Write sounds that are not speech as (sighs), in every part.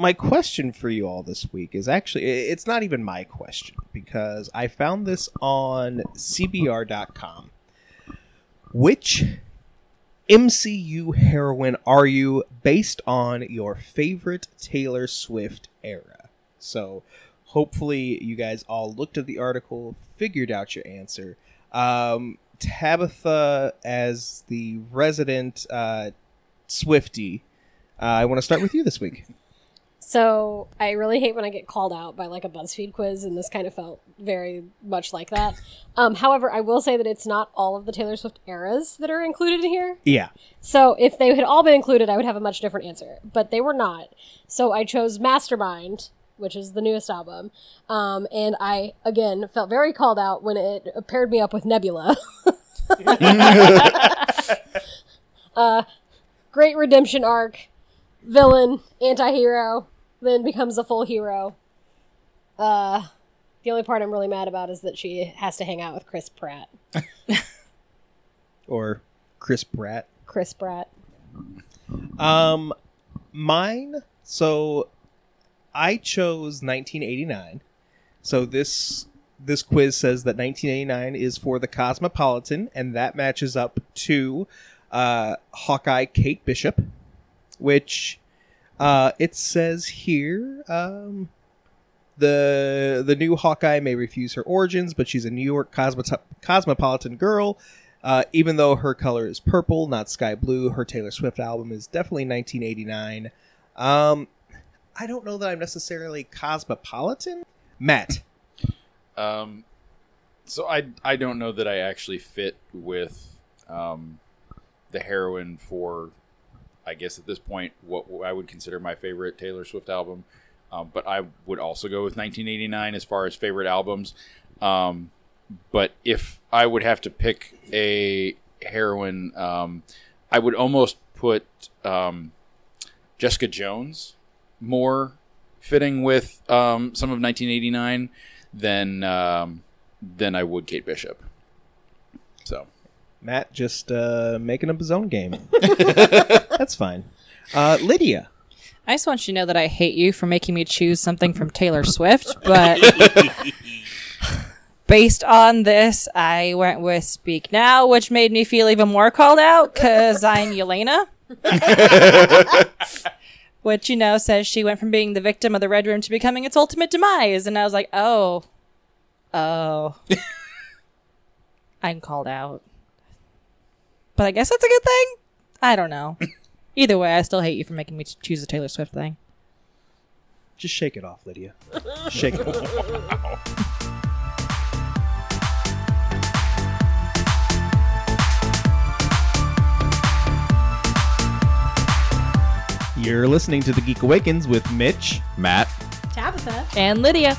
my question for you all this week is actually it's not even my question because I found this on cbr.com. Which MCU heroine are you based on your favorite Taylor Swift era? So hopefully you guys all looked at the article, figured out your answer. Um, Tabitha as the resident uh, Swifty. Uh, I want to start with you this week. So I really hate when I get called out by like a BuzzFeed quiz, and this kind of felt very much like that. Um, however, I will say that it's not all of the Taylor Swift eras that are included in here. Yeah. So if they had all been included, I would have a much different answer. But they were not. So I chose Mastermind, which is the newest album. Um, and I, again, felt very called out when it paired me up with Nebula. (laughs) (laughs) uh, great redemption arc, villain, anti hero, then becomes a full hero. Uh, the only part I'm really mad about is that she has to hang out with Chris Pratt. Or Chris Pratt. Chris Pratt. Um, mine. So, I chose 1989. So this this quiz says that 1989 is for the Cosmopolitan, and that matches up to uh, Hawkeye Kate Bishop, which uh, it says here. Um, the the new Hawkeye may refuse her origins, but she's a New York cosmo- cosmopolitan girl. Uh, even though her color is purple, not sky blue, her Taylor Swift album is definitely 1989. Um, I don't know that I'm necessarily cosmopolitan. Matt, Um, so I I don't know that I actually fit with um, the heroine for, I guess at this point, what I would consider my favorite Taylor Swift album. Um, but I would also go with 1989 as far as favorite albums. Um, but if I would have to pick a heroine, um, I would almost put um, Jessica Jones more fitting with um, some of 1989 than um, than I would Kate Bishop. So Matt just uh, making up his own game. (laughs) (laughs) That's fine. Uh, Lydia, I just want you to know that I hate you for making me choose something from Taylor Swift, but (laughs) based on this, I went with Speak Now, which made me feel even more called out because I'm Yelena. (laughs) which, you know, says she went from being the victim of the Red Room to becoming its ultimate demise. And I was like, oh, oh. (laughs) I'm called out. But I guess that's a good thing? I don't know. Either way, I still hate you for making me choose a Taylor Swift thing. just shake it off, Lydia. Shake it off. You're listening to The Geek Awakens with Mitch. Matt, Tabitha. And Lydia.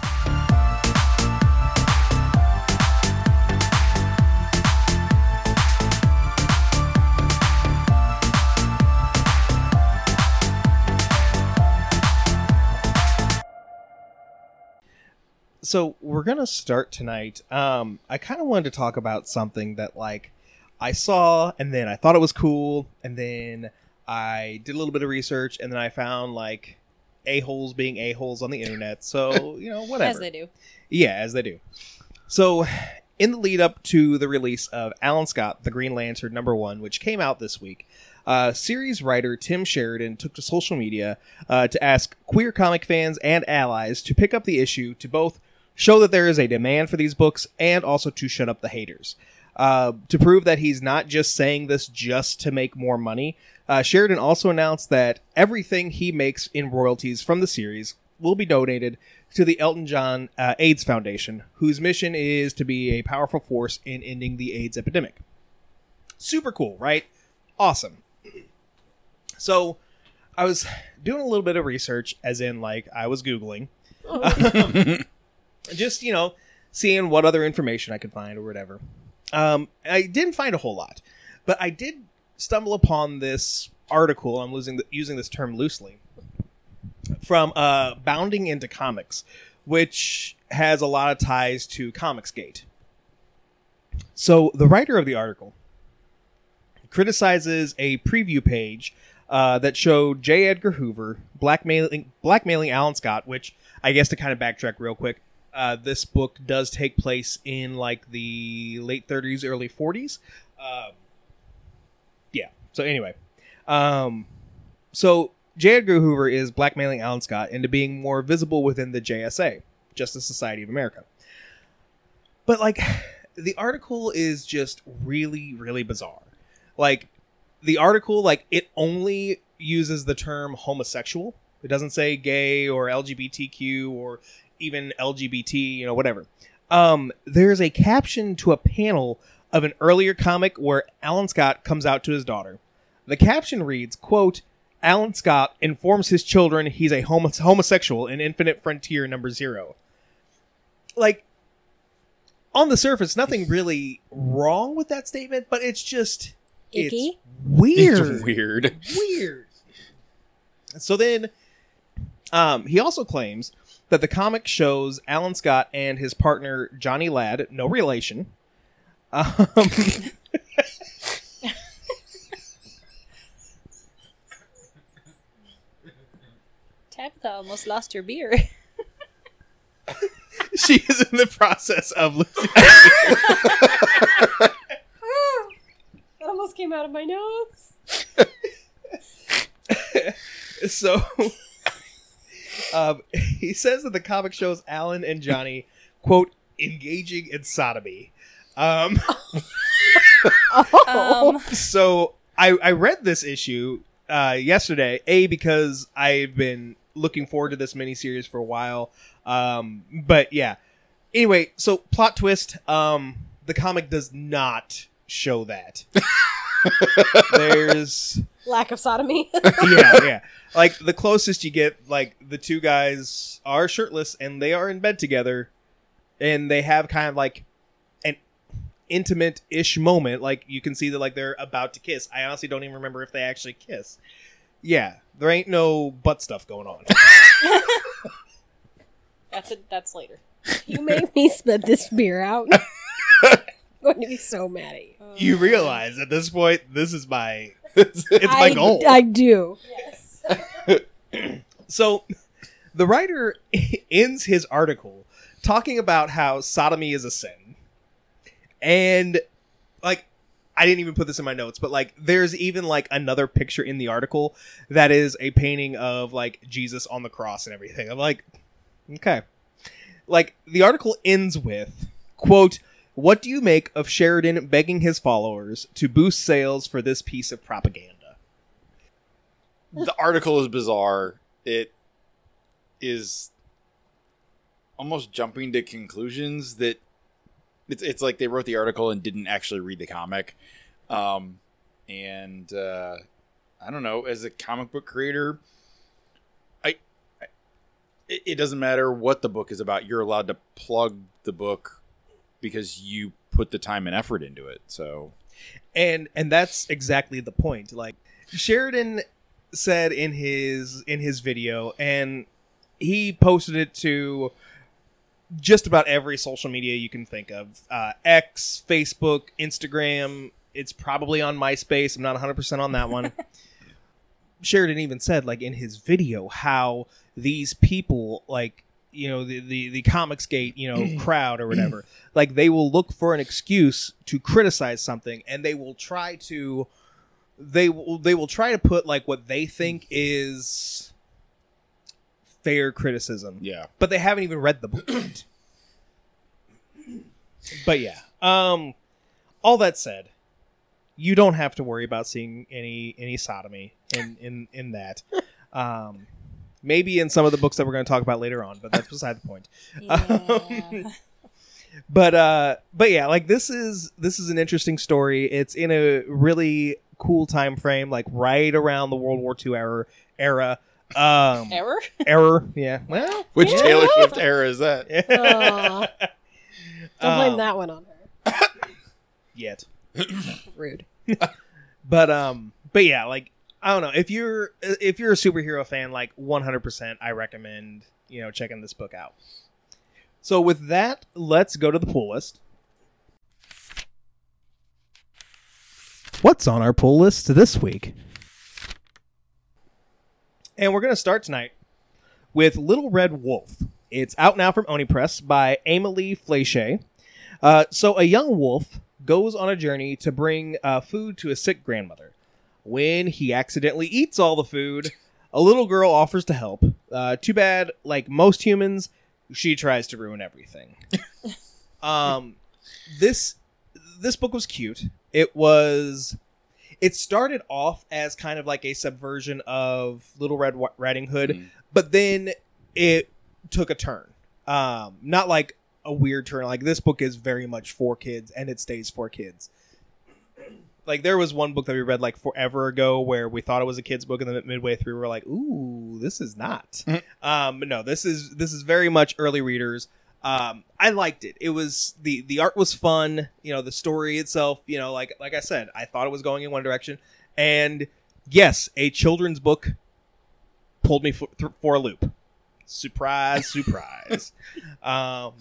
So we're gonna start tonight. Um, I kind of wanted to talk about something that like I saw, and then I thought it was cool, and then I did a little bit of research, and then I found like a holes being a holes on the internet. So you know, (laughs) whatever. As they do. Yeah, as they do. So, in the lead up to the release of Alan Scott, The Green Lantern number one, which came out this week, uh, series writer Tim Sheridan took to social media uh, to ask queer comic fans and allies to pick up the issue to both show that there is a demand for these books and also to shut up the haters. Uh, to prove that he's not just saying this just to make more money, uh, Sheridan also announced that everything he makes in royalties from the series will be donated to the Elton John uh, AIDS Foundation, whose mission is to be a powerful force in ending the AIDS epidemic. Super cool, right? Awesome. (clears throat) So, I was doing a little bit of research, as in, like, I was Googling. (laughs) (laughs) Just, you know, seeing what other information I could find or whatever. Um, I didn't find a whole lot, but I did stumble upon this article. I'm losing the, using this term loosely from uh, Bounding into Comics, which has a lot of ties to Comicsgate. So the writer of the article criticizes a preview page uh, that showed J. Edgar Hoover blackmailing blackmailing Alan Scott. Which I guess to kind of backtrack real quick, uh, this book does take place in like the late 30s, early 40s. Um, yeah. So anyway, um, so J. Edgar Hoover is blackmailing Alan Scott into being more visible within the JSA, Justice Society of America. But like, the article is just really, really bizarre. Like, the article, like, it only uses the term homosexual. It doesn't say gay or LGBTQ or even LGBT, you know, whatever. Um, there's a caption to a panel of an earlier comic where Alan Scott comes out to his daughter. The caption reads, quote, Alan Scott informs his children he's a homo- homosexual in Infinite Frontier number zero. Like, on the surface, nothing really wrong with that statement, but it's just Icky? it's weird. It's (laughs) weird. weird. So then, um, he also claims that the comic shows Alan Scott and his partner Johnny Ladd, no relation. Um, (laughs) Tabitha almost lost your beer. (laughs) she is in the process of losing. That (laughs) almost came out of my nose. so um, (laughs) he says that the comic shows Alan and Johnny quote engaging in sodomy. Um, Oh, Um, (laughs) (laughs) so I, I read this issue uh, yesterday. A because I've been looking forward to this miniseries for a while. Um, but yeah. Anyway, so plot twist. Um, the comic does not show that. There's lack of sodomy. (laughs) (laughs) yeah, yeah. Like the closest you get, like the two guys are shirtless and they are in bed together, and they have kind of like an intimate-ish moment. Like you can see that like they're about to kiss. I honestly don't even remember if they actually kiss. Yeah, there ain't no butt stuff going on. (laughs) that's it. That's later. you made me spit this beer out. I'm going to be so mad at you. you realize at this point, this is my it's my I, goal. I do. Yes. So, the writer (laughs) ends his article talking about how sodomy is a sin. And, like, I didn't even put this in my notes, but, like, there's even, like, another picture in the article that is a painting of, like, Jesus on the cross and everything. I'm like, okay. Like, the article ends with, quote, what do you make of Sheridan begging his followers to boost sales for this piece of propaganda? the article is bizarre. It is almost jumping to conclusions that it's it's like they wrote the article and didn't actually read the comic. Um, and uh, I don't know. As a comic book creator, I, it doesn't matter what the book is about. You're allowed to plug the book because you put the time and effort into it. So. And and that's exactly the point like sheridan said in his in his video and he posted it to just about every social media you can think of. Uh, x facebook instagram it's probably on myspace. I'm not 100% on that one. (laughs) Sheridan even said like in his video how these people like you know the the, the comics gate you know (clears throat) crowd or whatever like they will look for an excuse to criticize something and they will try to they will they will try to put like what they think is fair criticism. Yeah, but they haven't even read the book yet. But yeah. Um all that said you don't have to worry about seeing any any sodomy in in in that. Um maybe in some of the books that we're going to talk about later on but that's beside the point (laughs) Yeah. but uh but yeah like this is this is an interesting story it's in a really cool time frame like right around the world war ii era era um Error? error yeah well which yeah. Taylor Swift era is that? (laughs) Aw. Don't blame Um, that one on her. (laughs) yet Rude. but um but yeah like i don't know if you're if you're a superhero fan like 100% i recommend you know checking this book out so with that let's go to the pull list what's on our pull list this week And we're going to start tonight with Little Red Wolf. It's out now from Oni Press by Amélie Fléchais. Uh, so, a young wolf goes on a journey to bring uh, food to a sick grandmother. When he accidentally eats all the food, a little girl offers to help. Uh, too bad, like most humans, she tries to ruin everything. (laughs) um, this this book was cute. It was. It started off as kind of like a subversion of Little Red Wa- Riding Hood, Mm. but then it took a turn. Um, not like a weird turn. Like this book is very much for kids, and it stays for kids. Like there was one book that we read like forever ago where we thought it was a kids book, and then midway through we are like, "Ooh, this is not." Mhm. Um, but no, this is this is very much early readers. Um, I liked it. It was the the art was fun. You know, the story itself. You know, like like I said, I thought it was going in one direction, and yes, a children's book pulled me for, th- for a loop. Surprise, surprise. (laughs) um,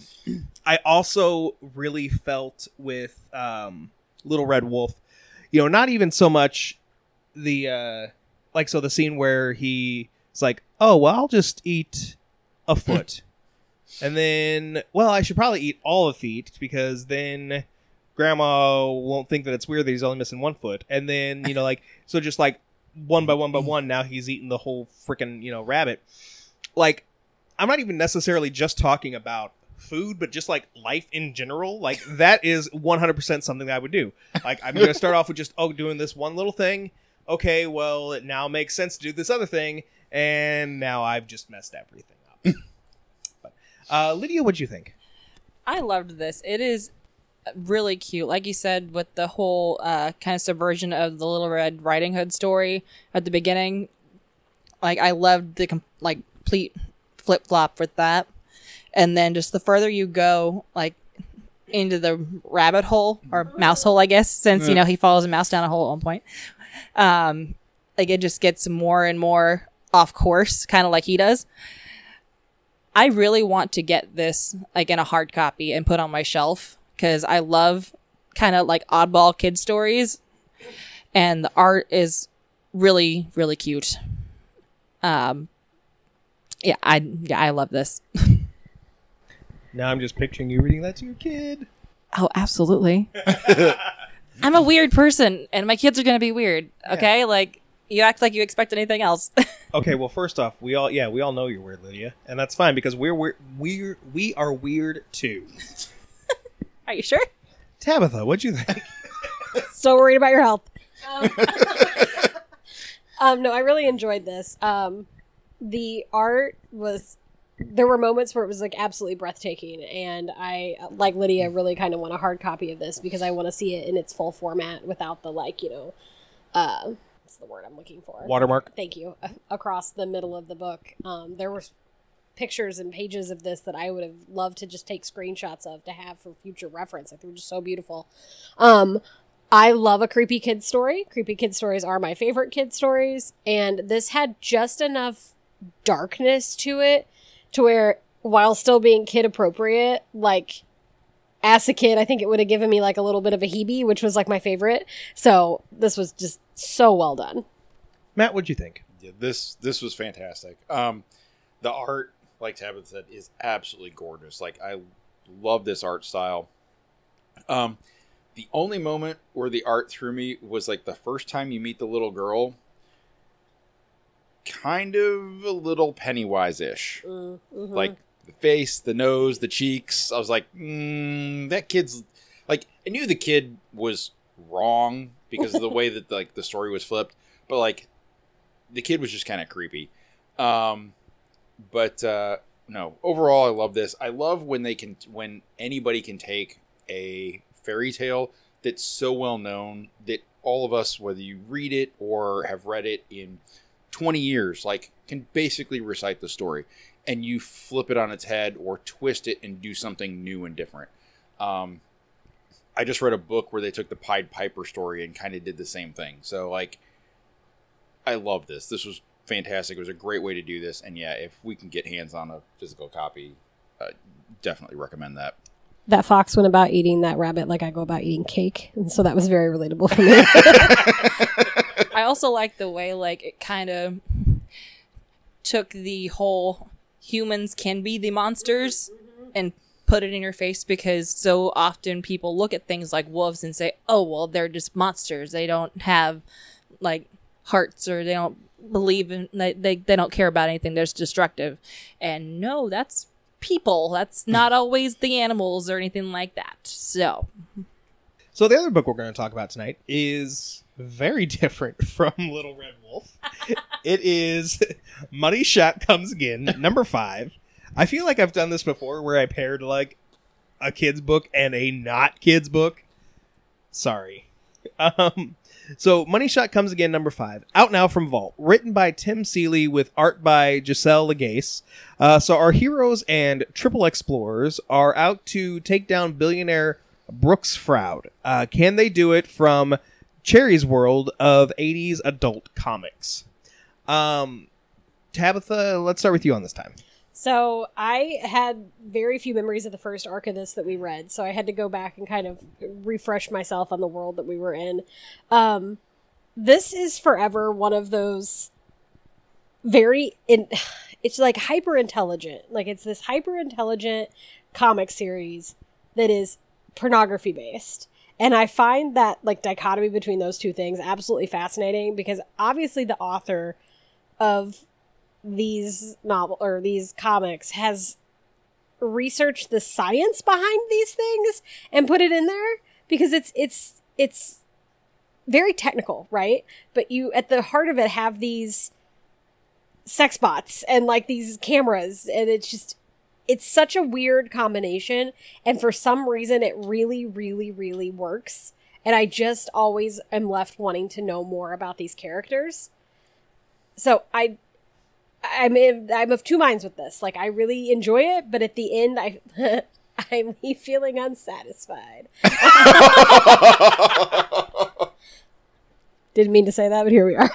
I also really felt with um, Little Red Wolf, you know, not even so much the uh, like so the scene where he's like, oh well, I'll just eat a (laughs) foot, and then well, I should probably eat all the feet because then grandma won't think that it's weird that he's only missing one foot, and then you know like so just like one by one by one, now he's eating the whole freaking you know rabbit. Like I'm not even necessarily just talking about food, but just like life in general. Like that is 100% something that I would do. Like I'm going to start off with just oh doing this one little thing. Okay, well it now makes sense to do this other thing, and now I've just messed everything up. (laughs) but uh, Lydia, what'd you think? I loved this. It is really cute. Like you said, with the whole uh, kind of subversion of the Little Red Riding Hood story at the beginning. Like I loved the com- like complete flip flop with that, and then just the further you go, like into the rabbit hole or mouse hole, I guess, since you know he follows a mouse down a hole at one point. Um, like it just gets more and more off course, kind of like he does. I really want to get this like in a hard copy and put on my shelf because I love kind of like oddball kid stories, and the art is really really cute. Um, yeah, I yeah I love this. (laughs) Now I'm just picturing you reading that to your kid. Oh, absolutely. (laughs) I'm a weird person, and my kids are gonna be weird. Okay, like you act like you expect anything else. (laughs) Okay, well, first off, we all yeah, we all know you're weird, Lydia, and that's fine because we're we're we're we are weird too. (laughs) are you sure? Tabitha, what'd you think? so worried about your health. Um, um, no, I really enjoyed this. Um, the art was. There were moments where it was like absolutely breathtaking, and I, like Lydia, really kind of want a hard copy of this because I want to see it in its full format without the like, you know, uh, what's the word I'm looking for? Watermark. Thank you. Across the middle of the book, um, there were pictures and pages of this that I would have loved to just take screenshots of to have for future reference. I think they're just so beautiful. Um, I love a creepy kid story. Creepy kid stories are my favorite kid stories, and this had just enough darkness to it to where, while still being kid appropriate, like as a kid, I think it would have given me like a little bit of a heebie, which was like my favorite. So this was just so well done. Matt, what'd you think? Yeah, this this was fantastic. Um, the art, like Tabitha said, is absolutely gorgeous. Like I love this art style. Um, the only moment where the art threw me was like the first time you meet the little girl. Kind of a little Pennywise ish. Mm, mhm. Like the face, the nose, the cheeks. I was like, mm, that kid's like. I knew the kid was wrong because of the way that like the story was flipped, but like the kid was just kind of creepy. Um, but uh, no, overall, I love this. I love when they can when anybody can take a fairy tale that's so well known that all of us, whether you read it or have read it in 20 years, like can basically recite the story and you flip it on its head or twist it and do something new and different. Um, I just read a book where they took the Pied Piper story and kind of did the same thing. So like, I love this. This was fantastic. It was a great way to do this. And yeah, if we can get hands on a physical copy, uh, definitely recommend that. that fox went about eating that rabbit like I go about eating cake, and so that was very relatable for me. (laughs) (laughs) I also like the way like it kind of took the whole humans can be the monsters mm-hmm. and put it in your face because so often people look at things like wolves and say, "Oh, well, they're just monsters. They don't have like hearts or they don't believe in they they, they don't care about anything. They're destructive." And no, that's people. That's (laughs) not always the animals or anything like that. So, So the other book we're going to talk about tonight is very (laughs) different from Little Red Wolf. (laughs) it is Money Shot Comes Again, number five. I feel like I've done this before where I paired like a kid's book and a not kid's book. Sorry. (laughs) Um, so Money Shot Comes Again, number five. Out now from Vault. Written by Tim Seeley with art by Gisele Lagace. Uh, so our heroes and triple explorers are out to take down billionaire Brooks Froud. Uh, can they do it from Cherry's world of 80s adult comics? Um, Tabitha, let's start with you on this time. So I had very few memories of the first arc of this that we read, so I had to go back and kind of refresh myself on the world that we were in. Um, this is forever one of those very in. (sighs) It's like hyper intelligent. Like it's this hyper intelligent comic series that is pornography based. And I find that like dichotomy between those two things absolutely fascinating because obviously the author of these novel or these comics has researched the science behind these things and put it in there because it's it's it's very technical, right? But you at the heart of it have these sex bots and like these cameras and it's just it's such a weird combination and for some reason it really really really works and I just always am left wanting to know more about these characters. So I I'm in, I'm of two minds with this. Like I really enjoy it, but at the end I (laughs) I'm (laughs) feeling unsatisfied. (laughs) Didn't mean to say that, but here we are.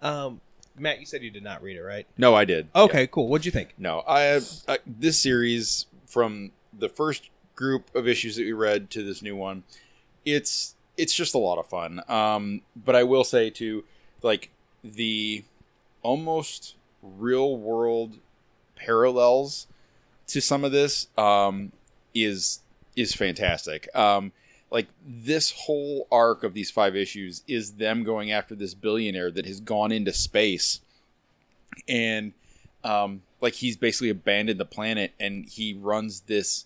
Um, Matt, you said you did not read it, right? no, I did. Okay, cool. What'd you think? No, I, I this series from the first group of issues that we read to this new one, it's it's just a lot of fun. Um, but I will say too, like the almost real world parallels to some of this um, is is fantastic. Um, like this whole arc of these five issues is them going after this billionaire that has gone into space and um, like he's basically abandoned the planet and he runs this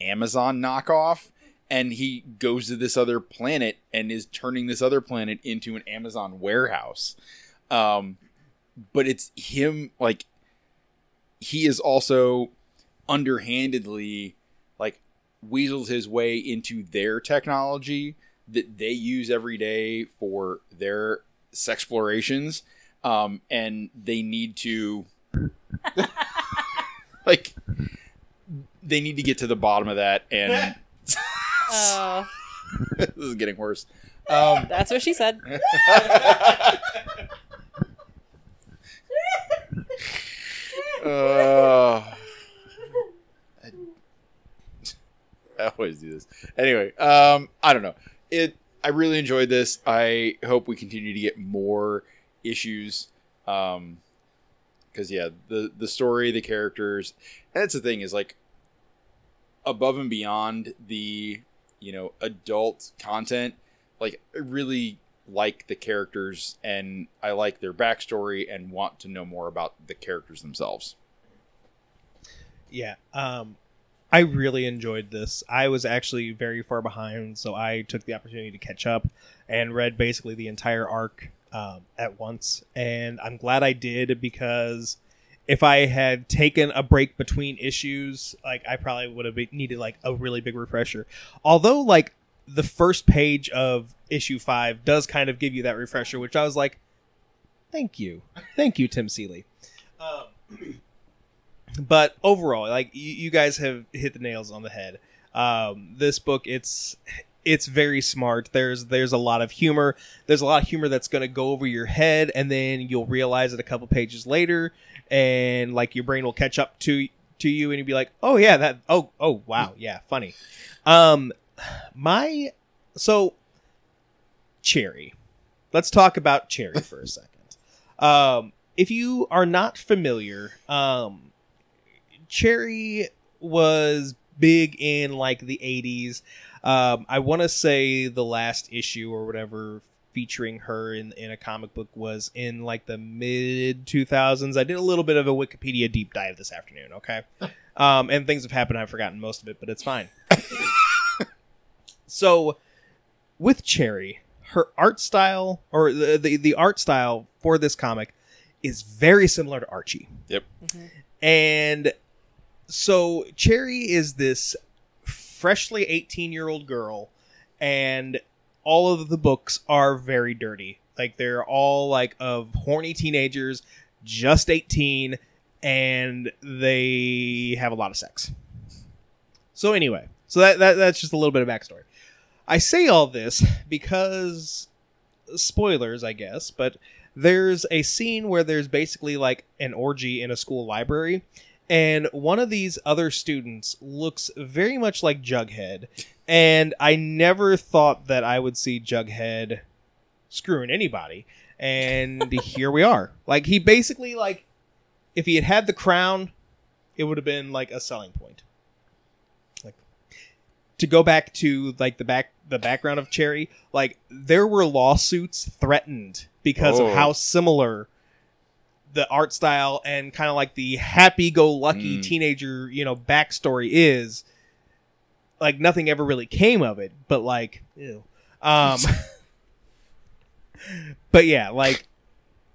Amazon knockoff and he goes to this other planet and is turning this other planet into an Amazon warehouse. Um, but it's him like he is also underhandedly weasels his way into their technology that they use every day for their sexplorations um, and they need to (laughs) like they need to get to the bottom of that and (laughs) oh, (laughs) this is getting worse um, that's what she said. uh, I, (laughs) I always do this. Anyway um, i don't know. It i really enjoyed this. I hope we continue to get more issues um because yeah the the story the characters and that's the thing is like above and beyond the you know adult content like i really like the characters and i like their backstory and want to know more about the characters themselves. Yeah. Um, I really enjoyed this. I was actually very far behind, so I took the opportunity to catch up and read basically the entire arc um, at once. And I'm glad I did because if I had taken a break between issues, like I probably would have needed like a really big refresher. Although, like the first page of issue five does kind of give you that refresher, which I was like, "Thank you, thank you, Tim Seeley." (clears throat) Um, but overall, like you, you guys have hit the nails on the head. Um, this book, it's it's very smart. There's there's a lot of humor. There's a lot of humor that's going to go over your head, and then you'll realize it a couple pages later, and like your brain will catch up to to you, and you'll be like, oh yeah, that oh oh wow yeah funny. Um, my so cherry. Let's talk about cherry for a second. Um, if you are not familiar, um, Cherry was big in like the 80s. Um, I want to say the last issue or whatever featuring her in, in a comic book was in like the mid 2000s. I did a little bit of a Wikipedia deep dive this afternoon, okay? (laughs) Um, and things have happened. I've forgotten most of it, but it's fine. so, with Cherry, her art style, or the, the, the art style for this comic, is very similar to Archie. Yep. And so Cherry is this freshly 18 year old girl, and all of the books are very dirty. Like they're all like of horny teenagers, just 18, and they have a lot of sex. So anyway, so that, that that's just a little bit of backstory. I say all this because spoilers, I guess, but there's a scene where there's basically like an orgy in a school library and one of these other students looks very much like Jughead and I never thought that I would see Jughead screwing anybody and here we are. Like he basically like if he had had the crown it would have been like a selling point. Like to go back to like the back the background of Cherry, like there were lawsuits threatened because Oh. of how similar the art style and kind of like the happy-go-lucky Mm. teenager, you know, backstory is. Like nothing ever really came of it, but like, ew. Um, (laughs) but yeah, like,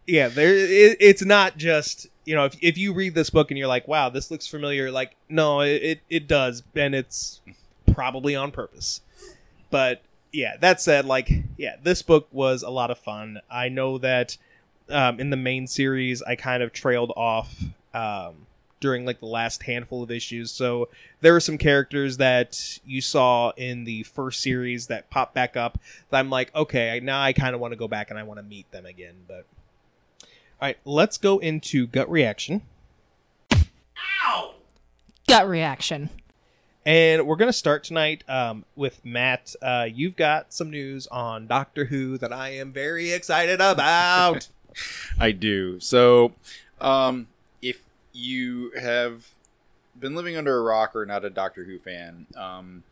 yeah, there. It, it's not just you know if if you read this book and you're like, wow, this looks familiar. Like, no, it it, it does, and it's probably on purpose. But yeah, that said, like, yeah, this book was a lot of fun. I know that um, in the main series, I kind of trailed off um, during like the last handful of issues. So there were some characters that you saw in the first series that popped back up. That I'm like, okay, now I kind of want to go back and I want to meet them again. But all right, let's go into gut reaction. Ow! Gut reaction. And we're going to start tonight um, with Matt. Uh, you've got some news on Doctor Who that I am very excited about. (laughs) (laughs) I do. So, um, if you have been living under a rock or not a Doctor Who fan, um,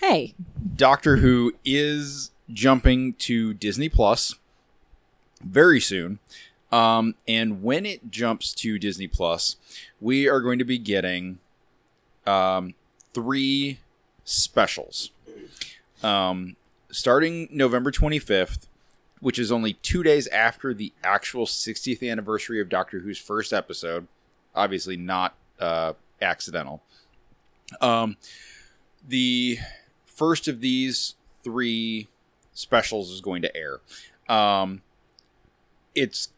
Hey, Doctor Who is jumping to Disney Plus very soon. Um, and when it jumps to Disney Plus, we are going to be getting um, three specials. Um, starting November 25th, which is only two days after the actual 60th anniversary of Doctor Who's first episode. Obviously, not uh, accidental. Um, the first of these three specials is going to air. Um, it's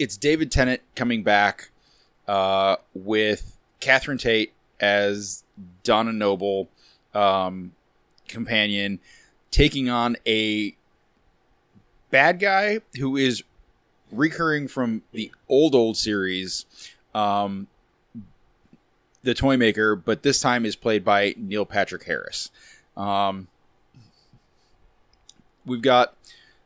it's David Tennant coming back uh, with Catherine Tate as Donna Noble um, companion, taking on a bad guy who is recurring from the old old series, um, the Toymaker, but this time is played by Neil Patrick Harris. Um, we've got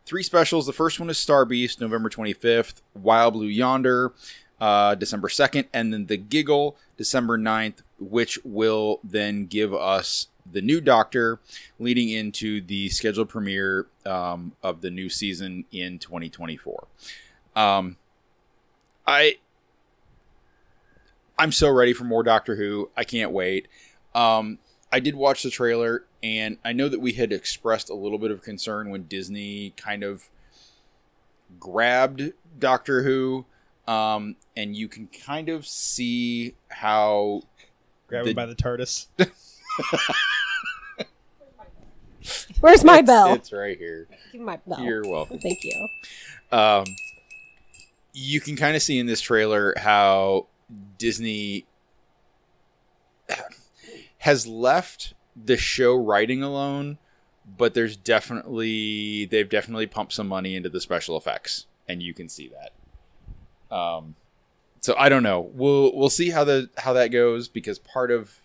three specials. The first one is Star Beast, November 25th, Wild Blue Yonder, uh, December 2nd, and then The Giggle, December 9th, which will then give us the new Doctor leading into the scheduled premiere um, of the new season in 2024. Um, I I'm so ready for more Doctor Who. I can't wait. Um, I did watch the trailer, and I know that we had expressed a little bit of concern when Disney kind of grabbed Doctor Who, um, and you can kind of see how Grab The- him by the TARDIS. (laughs) Where's my It's- bell? It's right here. Give my bell. You're welcome. Thank you. Um, you can kind of see in this trailer how Disney (sighs) has left the show writing alone, but there's definitely they've definitely pumped some money into the special effects, and you can see that. Um, so I don't know. We'll we'll see how the how that goes because part of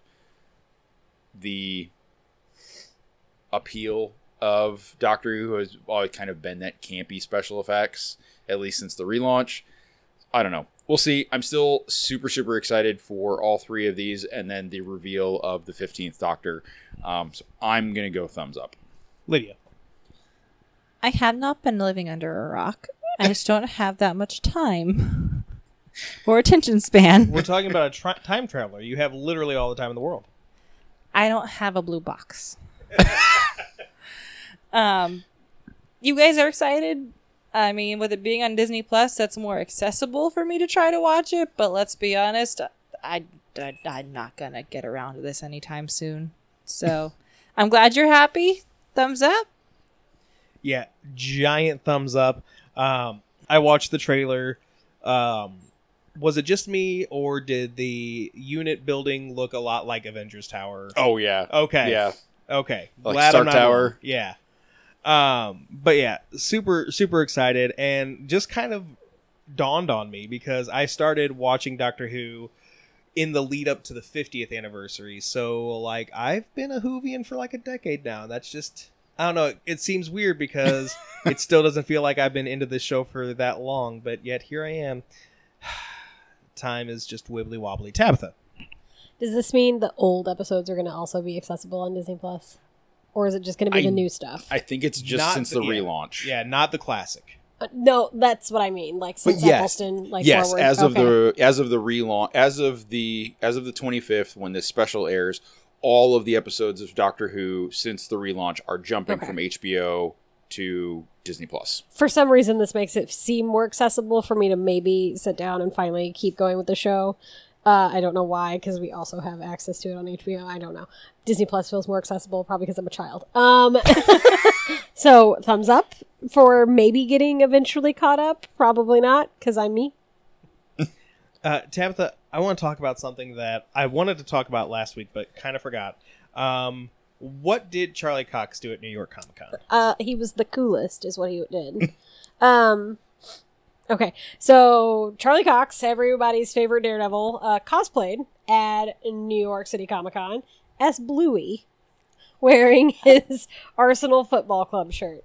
the appeal of Doctor Who has always kind of been that campy special effects, at least since the relaunch. I don't know. We'll see. I'm still super, super excited for all three of these and then the reveal of the 15th Doctor. Um, so I'm going to go thumbs up. Lydia. I have not been living under a rock. I just don't have that much time or attention span. We're talking about a tra- time traveler. You have literally all the time in the world. I don't have a blue box. (laughs) um, you guys are excited. I mean, with it being on Disney Plus, that's more accessible for me to try to watch it. But let's be honest, I, I I'm not gonna get around to this anytime soon. So (laughs) I'm glad you're happy. Thumbs up. Yeah, giant thumbs up. Um, I watched the trailer. Um, was it just me, or did the unit building look a lot like Avengers Tower? Oh, yeah. Okay. Yeah. Okay. Like Glad Stark I'm not Tower? alone. Yeah. Um, but yeah, super super excited and just kind of dawned on me because I started watching Doctor Who in the lead up to the 50th anniversary. So like I've been a Whovian for like a decade now. That's just I don't know. It seems weird because (laughs) it still doesn't feel like I've been into this show for that long, but yet here I am. (sighs) Time is just wibbly wobbly. Tabitha. Does this mean the old episodes are going to also be accessible on Disney Plus, or is it just going to be I- the new stuff? I think it's just Not since the- the, relaunch. Yeah, not the classic. Uh, no, that's what I mean. Like since yes. Eccleston, like yes, forward. as of the as of the relaunch, as of the as of the 25th when this special airs, all of the episodes of Doctor Who since the relaunch are jumping Okay. from HBO to Disney Plus. for some reason this makes it seem more accessible for me to maybe sit down and finally keep going with the show. Uh, I don't know why, because we also have access to it on HBO. I don't know. Disney Plus feels more accessible, probably because I'm a child. Um, (laughs) so thumbs up for maybe getting eventually caught up. Probably not, because I'm me. Uh, Tabitha, I want to talk about something that I wanted to talk about last week, but kind of forgot. Um, what did Charlie Cox do at New York Comic Con? (laughs) Uh, he was the coolest, is what he did. (laughs) um, okay, so Charlie Cox, everybody's favorite Daredevil, uh, cosplayed at New York City Comic Con as Bluey, wearing (laughs) his Arsenal Football Club shirt.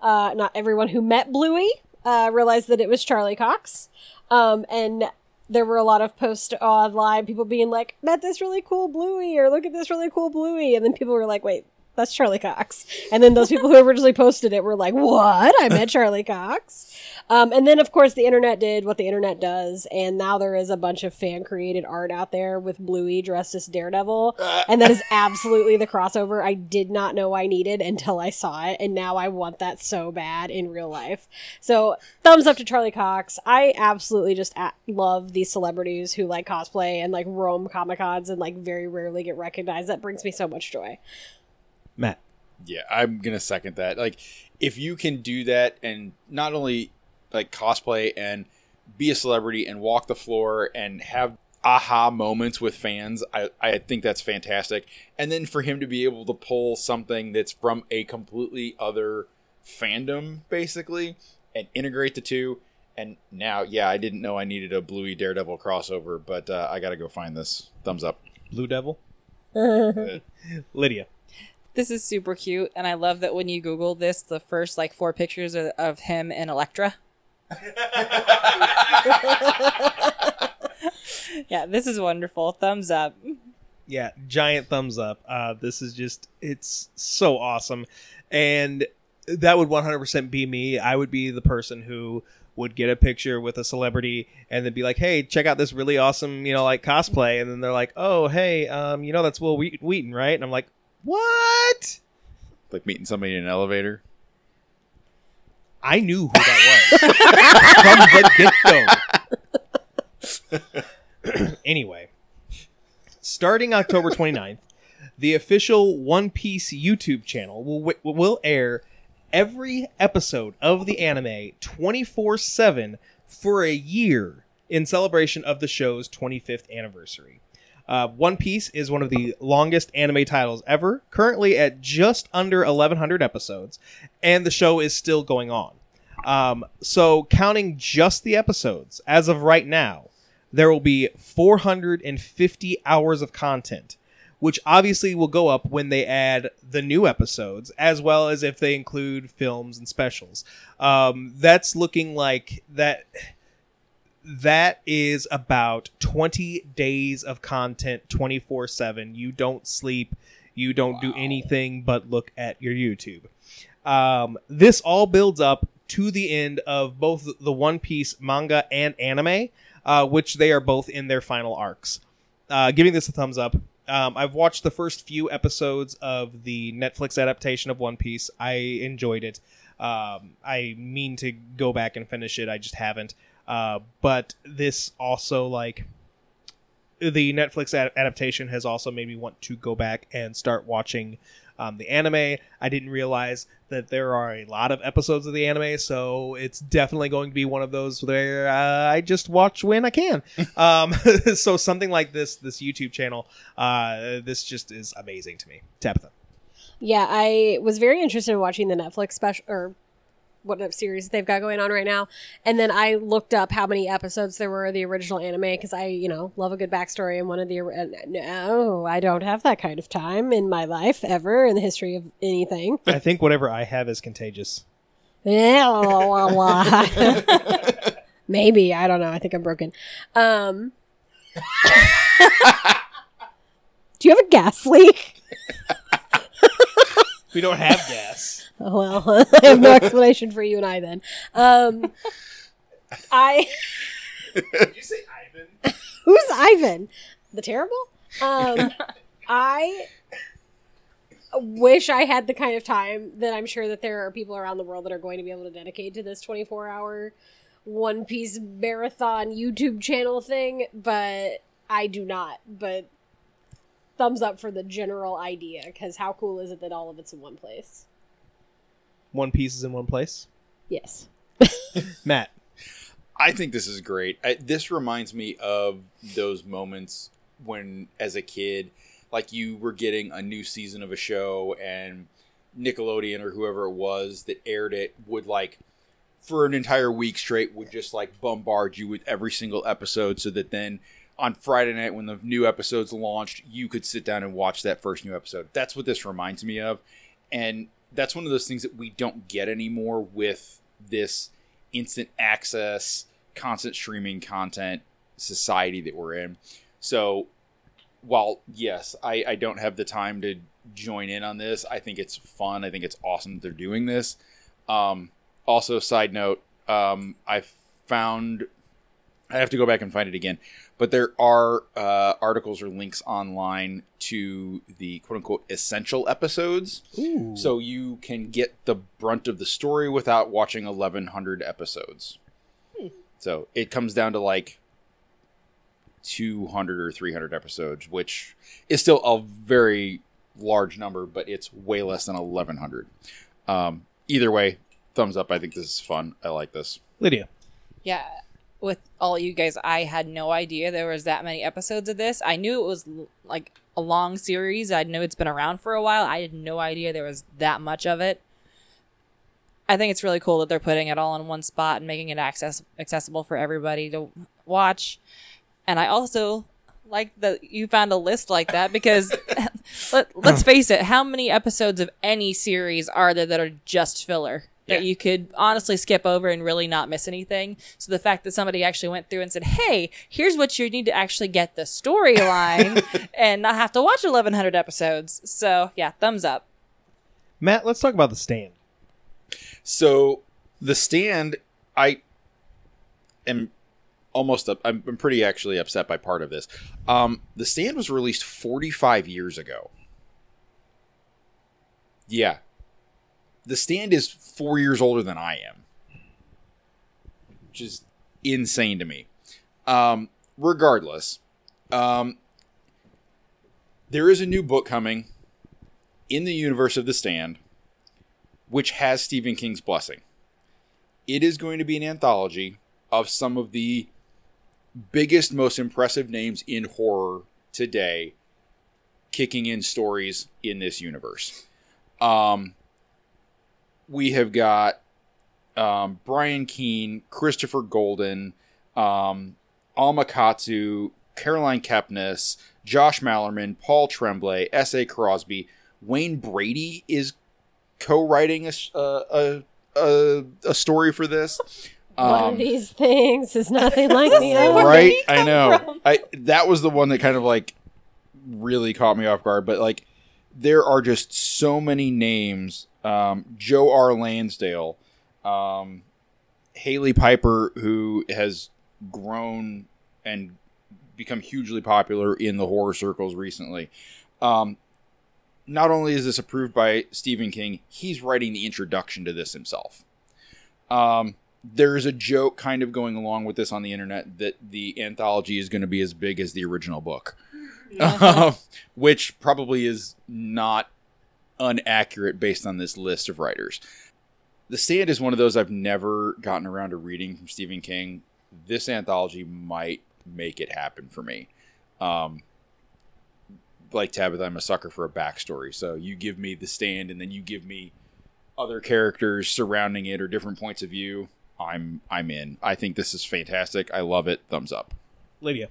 Uh, not everyone who met Bluey uh, realized that it was Charlie Cox, um, and there were a lot of posts online, people being like, "Met this really cool Bluey," or "Look at this really cool Bluey," and then people were like, "Wait." That's Charlie Cox. And then those people who originally posted it were like, What? I met Charlie Cox. Um, and then, of course, the internet did what the internet does. And now there is a bunch of fan created art out there with Bluey dressed as Daredevil. And that is absolutely the crossover I did not know I needed until I saw it. And now I want that so bad in real life. So, thumbs up to Charlie Cox. I absolutely just a- love these celebrities who like cosplay and like roam Comic Cons and like very rarely get recognized. That brings me so much joy. Matt. Yeah, I'm gonna second that. Like, if you can do that and not only like cosplay and be a celebrity and walk the floor and have aha moments with fans, I, I think that's fantastic. And then for him to be able to pull something that's from a completely other fandom, basically, and integrate the two. And now, yeah, I didn't know I needed a Bluey Daredevil crossover, but uh, I got to go find this. Thumbs up. Blue Devil. (laughs) Lydia. This is super cute, and I love that when you Google this, the first like four pictures are of him and Elektra. (laughs) yeah, this is wonderful. Thumbs up. Yeah, giant thumbs up. Uh, this is just, it's so awesome. And that would 100% be me. I would be the person who would get a picture with a celebrity and then be like, hey, check out this really awesome, you know, like cosplay. And then they're like, oh, hey, um, you know, that's Will Wheat- Wheaton, right? And I'm like, what? Like meeting somebody in an elevator. I knew who that was (laughs) from the get go. (clears throat) anyway, starting October 29th, the official One Piece YouTube channel will, wi- will air every episode of the anime 24 7 for a year in celebration of the show's 25th anniversary. Uh, One Piece is one of the longest anime titles ever, currently at just under 1,100 episodes, and the show is still going on. Um, so, counting just the episodes, as of right now, there will be 450 hours of content, which obviously will go up when they add the new episodes, as well as if they include films and specials. Um, that's looking like that. That is about 20 days of content 24 7. You don't sleep, you don't do anything but look at your YouTube. Um, this all builds up to the end of both the One Piece manga and anime, uh, which they are both in their final arcs. Uh, giving this a thumbs up. Um, I've watched the first few episodes of the Netflix adaptation of One Piece. I enjoyed it. Um, I mean to go back and finish it. I just haven't. Uh, but this also like the Netflix ad- adaptation has also made me want to go back and start watching um, the anime. I didn't realize that there are a lot of episodes of the anime, so it's definitely going to be one of those where uh, I just watch when I can. (laughs) um, (laughs) so something like this, this YouTube channel, uh, this just is amazing to me. Tabitha. Yeah, I was very interested in watching the Netflix special or what series they've got going on right now. And then I looked up how many episodes there were of the original anime because I, you know, love a good backstory. And one of the uh, no, I don't have that kind of time in my life ever in the history of anything. I think whatever I have is contagious. (laughs) Maybe I don't know. I think I'm broken. Um, (laughs) do you have a gas leak? (laughs) we don't have gas. (laughs) well, (laughs) I have no explanation for you and I then. Um, (laughs) I. Did you say Ivan? Who's Ivan? The terrible? Um, I wish I had the kind of time that I'm sure that there are people around the world that are going to be able to dedicate to this 24 hour One Piece marathon YouTube channel thing, but I do not. But thumbs up for the general idea because how cool is it that all of it's in one place? One Piece is in one place. Yes. (laughs) (laughs) Matt. I think this is great. I, this reminds me of those moments when, as a kid, like you were getting a new season of a show and Nickelodeon or whoever it was that aired it would like for an entire week straight would just like bombard you with every single episode so that then on Friday night when the new episodes launched, you could sit down and watch that first new episode. That's what this reminds me of. And that's one of those things that we don't get anymore with this instant access, constant streaming content society that we're in. So, while yes, I, I don't have the time to join in on this, I think it's fun. I think it's awesome that they're doing this. Um, also, side note, um, I found I have to go back and find it again, but there are uh, articles or links online to the quote unquote essential episodes. Ooh. So you can get the brunt of the story without watching 1100 episodes. So it comes down to like 200 or 300 episodes, which is still a very large number, but it's way less than 1100. Um, either way, thumbs up. I think this is fun. I like this. Lydia. Yeah, with all you guys, I had no idea there was that many episodes of this. I knew it was like a long series. I knew it's been around for a while. I had no idea there was that much of it. I think it's really cool that they're putting it all in one spot and making it access accessible for everybody to watch. And I also like that you found a list like that because (laughs) let, let's face it, how many episodes of any series are there that are just filler? That Yeah. you could honestly skip over and really not miss anything. So the fact that somebody actually went through and said, "Hey, here's what you need to actually get the storyline (laughs) and not have to watch 1100 episodes." So, yeah, thumbs up. Matt, let's talk about the stand. So the stand, I am almost up. I'm, I'm pretty actually upset by part of this. Um, the stand was released 45 years ago. Yeah, the stand is four years older than I am, which is insane to me. Um, regardless, um, there is a new book coming in the universe of the stand which has Stephen King's blessing. It is going to be an anthology of some of the biggest, most impressive names in horror today kicking in stories in this universe. Um, we have got um, Brian Keene, Christopher Golden, um, Alma Katsu, Caroline Kepnes, Josh Malerman, Paul Tremblay, S.A. Crosby, Wayne Brady is co-writing a a a story for this. One Um, of these things is nothing like the (laughs) other. right i know from? i that was the one that kind of like really caught me off guard but like there are just so many names. Um joe r. Lansdale um Hailey Piper who has grown and become hugely popular in the horror circles recently. Um not only is this approved by stephen king he's writing the introduction to this himself. Um there's a joke kind of going along with this on the internet that the anthology is going to be as big as the original book, which probably is not inaccurate based on this list of writers. The Stand is one of those I've never gotten around to reading from Stephen King. This anthology might make it happen for me. Um, like Tabitha, I'm a sucker for a backstory. So you give me The Stand, and then you give me other characters surrounding it or different points of view. I'm I'm in. I think this is fantastic. I love it. Thumbs up. Lydia.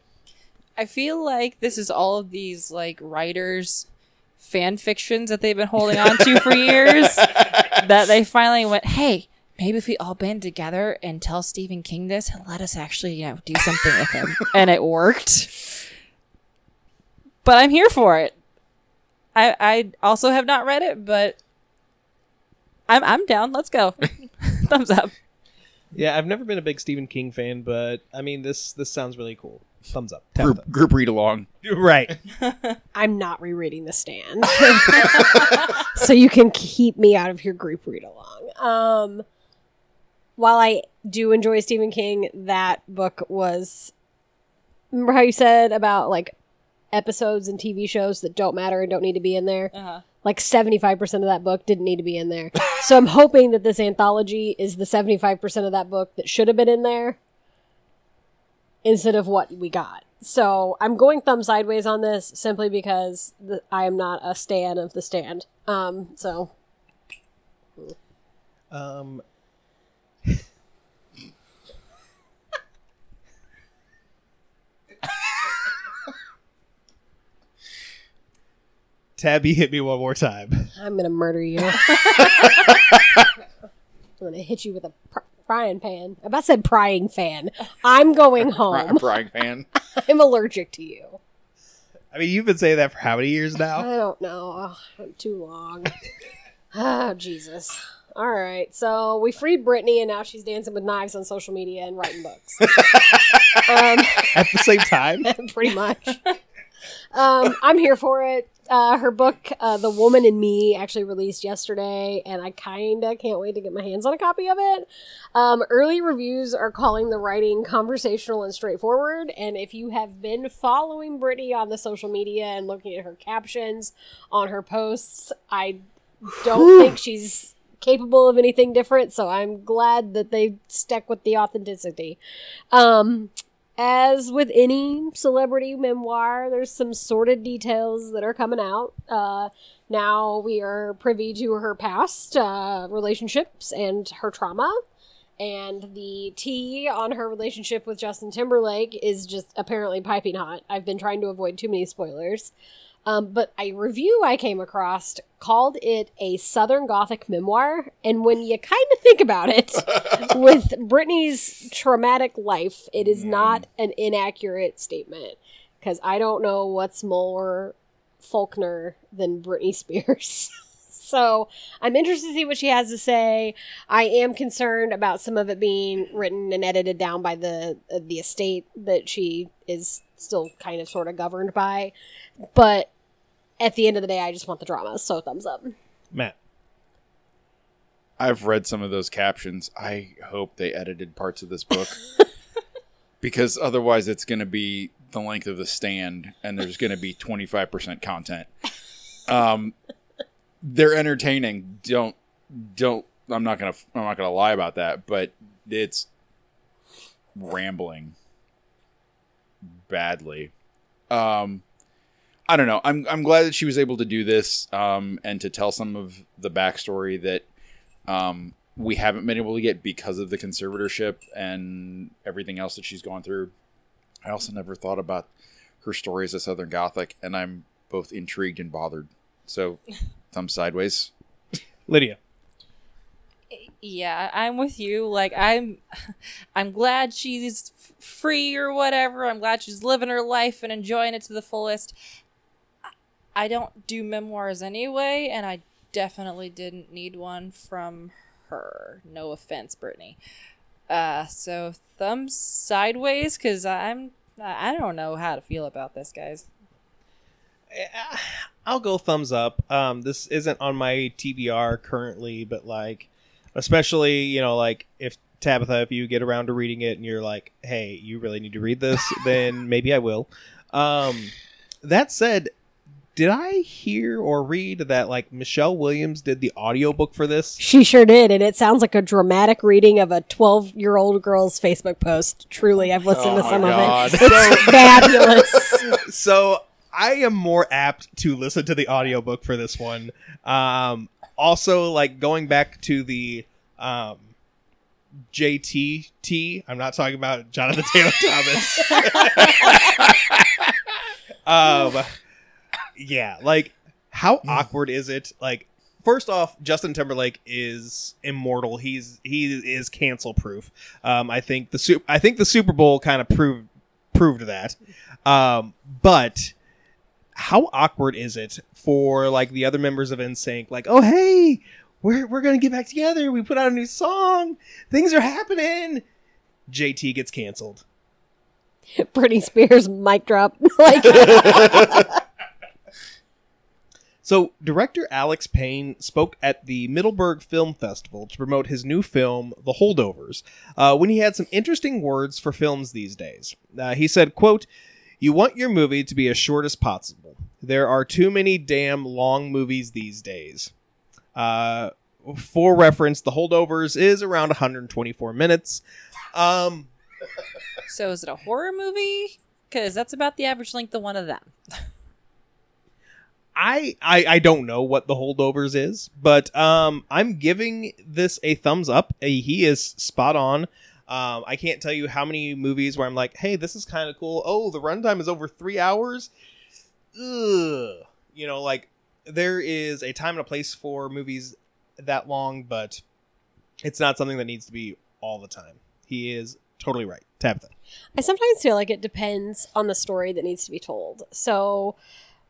I feel like this is all of these like writers fan fictions that they've been holding on to for years (laughs) that they finally went, "Hey, maybe if we all band together and tell Stephen King this, he'll let us actually, you know, do something with him." (laughs) and it worked. But I'm here for it. I I also have not read it, but I'm I'm down. Let's go. (laughs) Thumbs up. Yeah, I've never been a big Stephen King fan, but I mean this this sounds really cool. Thumbs up. Group Tabitha. group read along. (laughs) Right. (laughs) I'm not rereading The Stand. (laughs) so you can keep me out of your group read along. Um, while I do enjoy Stephen King, that book was. Remember how you said about like episodes and TV shows that don't matter and don't need to be in there? Uh-huh. Like 75% of that book didn't need to be in there. so I'm hoping that this anthology is the 75% of that book that should have been in there instead of what we got. So I'm going thumb sideways on this simply because the, I am not a stan of the stand. Um, so Um Tabby hit me one more time. I'm gonna murder you. (laughs) I'm gonna hit you with a pr- frying pan. I about said prying fan. I'm going (laughs) home. Frying pan. (laughs) I'm allergic to you. I mean, you've been saying that for how many years now? I don't know. Oh, too long. (laughs) oh, Jesus. All right. So we freed Britney, and now she's dancing with knives on social media and writing books. um, At the same time? pretty much. Um, I'm here for it. Uh, her book, uh, The Woman in Me, actually released yesterday, and I kind of can't wait to get my hands on a copy of it. Um, early reviews are calling the writing conversational and straightforward, and if you have been following Britney on the social media and looking at her captions on her posts, I don't think she's capable of anything different, so I'm glad that they stuck with the authenticity. Um, as with any celebrity memoir, there's some sordid details that are coming out. Uh, now we are privy to her past uh, relationships and her trauma. And the tea on her relationship with Justin Timberlake is just apparently piping hot. I've been trying to avoid too many spoilers. Um, but a review I came across called it a Southern Gothic memoir. And when you kind of think about it, (laughs) with Britney's traumatic life, it is not an inaccurate statement. Because I don't know what's more Faulkner than Britney Spears. (laughs) so I'm interested to see what she has to say. I am concerned about some of it being written and edited down by the uh, the estate that she is still kind of sort of governed by. But at the end of the day, I just want the drama. So thumbs up. Matt. I've read some of those captions. I hope they edited parts of this book (laughs) because otherwise it's going to be the length of the stand and there's going to be 25% content. Um they're entertaining. Don't don't I'm not going to I'm not going to lie about that, but it's rambling badly. Um I don't know. I'm I'm glad that she was able to do this um and to tell some of the backstory that um, we haven't been able to get because of the conservatorship and everything else that she's gone through. I also never thought about her story as a Southern Gothic, and I'm both intrigued and bothered. So, (laughs) thumb sideways. Lydia. Yeah, I'm with you. Like I'm (laughs) I'm glad she's free or whatever. I'm glad she's living her life and enjoying it to the fullest. I- don't do memoirs anyway, and I definitely didn't need one from her. No offense, Britney. Uh, so thumbs sideways because I'm I I don't know how to feel about this, guys. I'll go thumbs up. Um, this isn't on my TBR currently, but like, especially you know, like if Tabitha, if you get around to reading it and you're like, hey, you really need to read this, (laughs) then maybe I will. Um, that said, did I hear or read that like Michelle Williams did the audiobook for this? She sure did, and it sounds like a dramatic reading of a 12 year old girl's Facebook post. Truly, I've listened Oh to some God. of it. It's fabulous. (laughs) so I am more apt to listen to the audiobook for this one. Um, also, like going back to the um, JTT, I'm not talking about Jonathan Taylor Thomas. (laughs) um, yeah, like how awkward is it? Like, first off, Justin Timberlake is immortal. He's he is cancel proof. Um, I think the Su- I think the Super Bowl kind of proved proved that. Um, but how awkward is it for like the other members of NSYNC? Like, oh hey, we're we're gonna get back together. We put out a new song. Things are happening. JT gets canceled. (laughs) Britney Spears mic drop. (laughs) like, (laughs) So, director Alex Payne spoke at the Middleburg Film Festival to promote his new film, The Holdovers, uh, when he had some interesting words for films these days. Uh, he said, quote, You want your movie to be as short as possible. There are too many damn long movies these days. Uh, for reference, The Holdovers is around 124 minutes. Um, So is it a horror movie? Because that's about the average length of one of them. (laughs) I, I I don't know what the holdovers is, but um, I'm giving this a thumbs up. He is spot on. Um, I can't tell you how many movies where I'm like, hey, this is kind of cool. Oh, the runtime is over three hours. Ugh. You know, like there is a time and a place for movies that long, but it's not something that needs to be all the time. He is totally right. Tabitha. I sometimes feel like it depends on the story that needs to be told. So,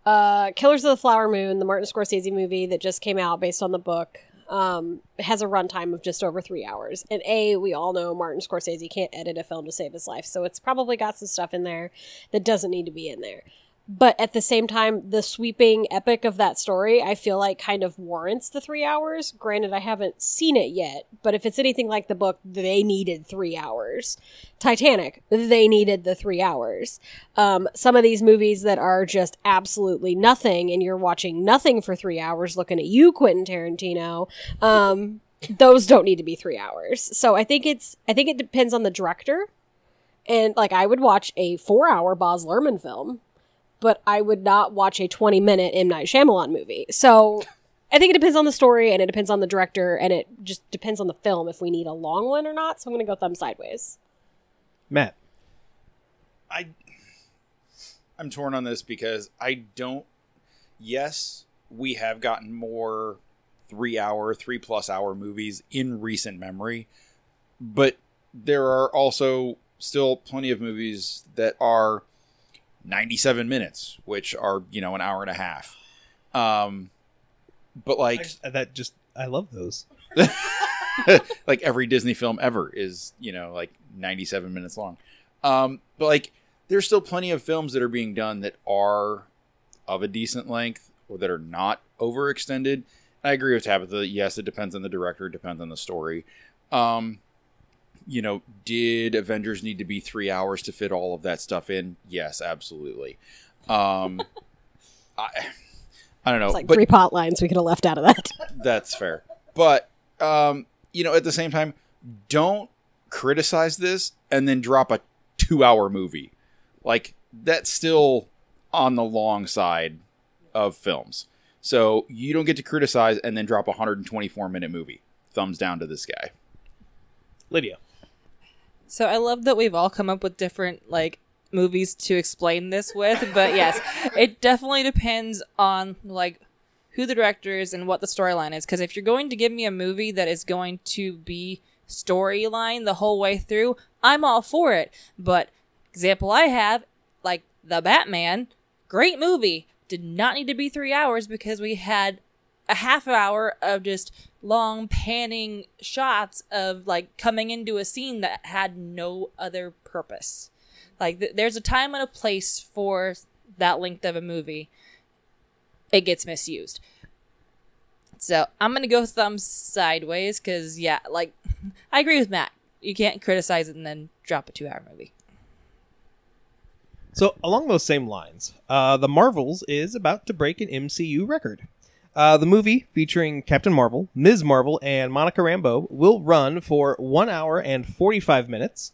uh, Killers of the Flower Moon, the Martin Scorsese movie that just came out based on the book, um, has a runtime of just over three hours. And A, we all know Martin Scorsese can't edit a film to save his life. So it's probably got some stuff in there that doesn't need to be in there. But at the same time, the sweeping epic of that story, I feel like kind of warrants the three hours. Granted, I haven't seen it yet, but if it's anything like the book, they needed three hours. Titanic, they needed the three hours. Um, some of these movies that are just absolutely nothing, and you're watching nothing for three hours, looking at you, Quentin Tarantino. Um, those don't need to be three hours. So I think it's I think it depends on the director. And like I would watch a four hour Baz Luhrmann film, but I would not watch a twenty minute M Night Shyamalan movie. So I think it depends on the story and it depends on the director and it just depends on the film if we need a long one or not. So I'm gonna go thumb sideways. Matt. I I'm torn on this because I don't yes, we have gotten more 3 hour, 3 plus hour movies in recent memory, but there are also still plenty of movies that are 97 minutes, which are, you know, an hour and a half. Um but like just, that just I love those. (laughs) (laughs) like every Disney film ever is, you know, like 97 minutes long. Um, but like there's still plenty of films that are being done that are of a decent length or that are not overextended. I agree with Tabitha. Yes, it depends on the director, it depends on the story. Um, you know, did Avengers need to be three hours to fit all of that stuff in? Yes, absolutely. Um, (laughs) I, I don't know, It's like but three pot lines we could have left out of that. (laughs) that's fair. But um, you know, at the same time, don't criticize this and then drop a two-hour movie. Like that's still on the long side of films. So you don't get to criticize and then drop a 124 minute movie. Thumbs down to this guy. Lydia. So I love that we've all come up with different like movies to explain this with, but yes, (laughs) it definitely depends on like who the director is and what the storyline is. Because if you're going to give me a movie that is going to be storyline the whole way through, I'm all for it. But example I have, like the Batman, great movie, did not need to be three hours because we had a half hour of just long panning shots of like coming into a scene that had no other purpose. Like th- there's a time and a place for that length of a movie. It gets misused. So I'm gonna go thumbs sideways because yeah, like (laughs) I agree with Matt. You can't criticize it and then drop a two-hour movie. So, along those same lines, uh, The Marvels is about to break an MCU record. Uh, the movie featuring Captain Marvel, Ms. Marvel, and Monica Rambeau will run for 1 hour and 45 minutes,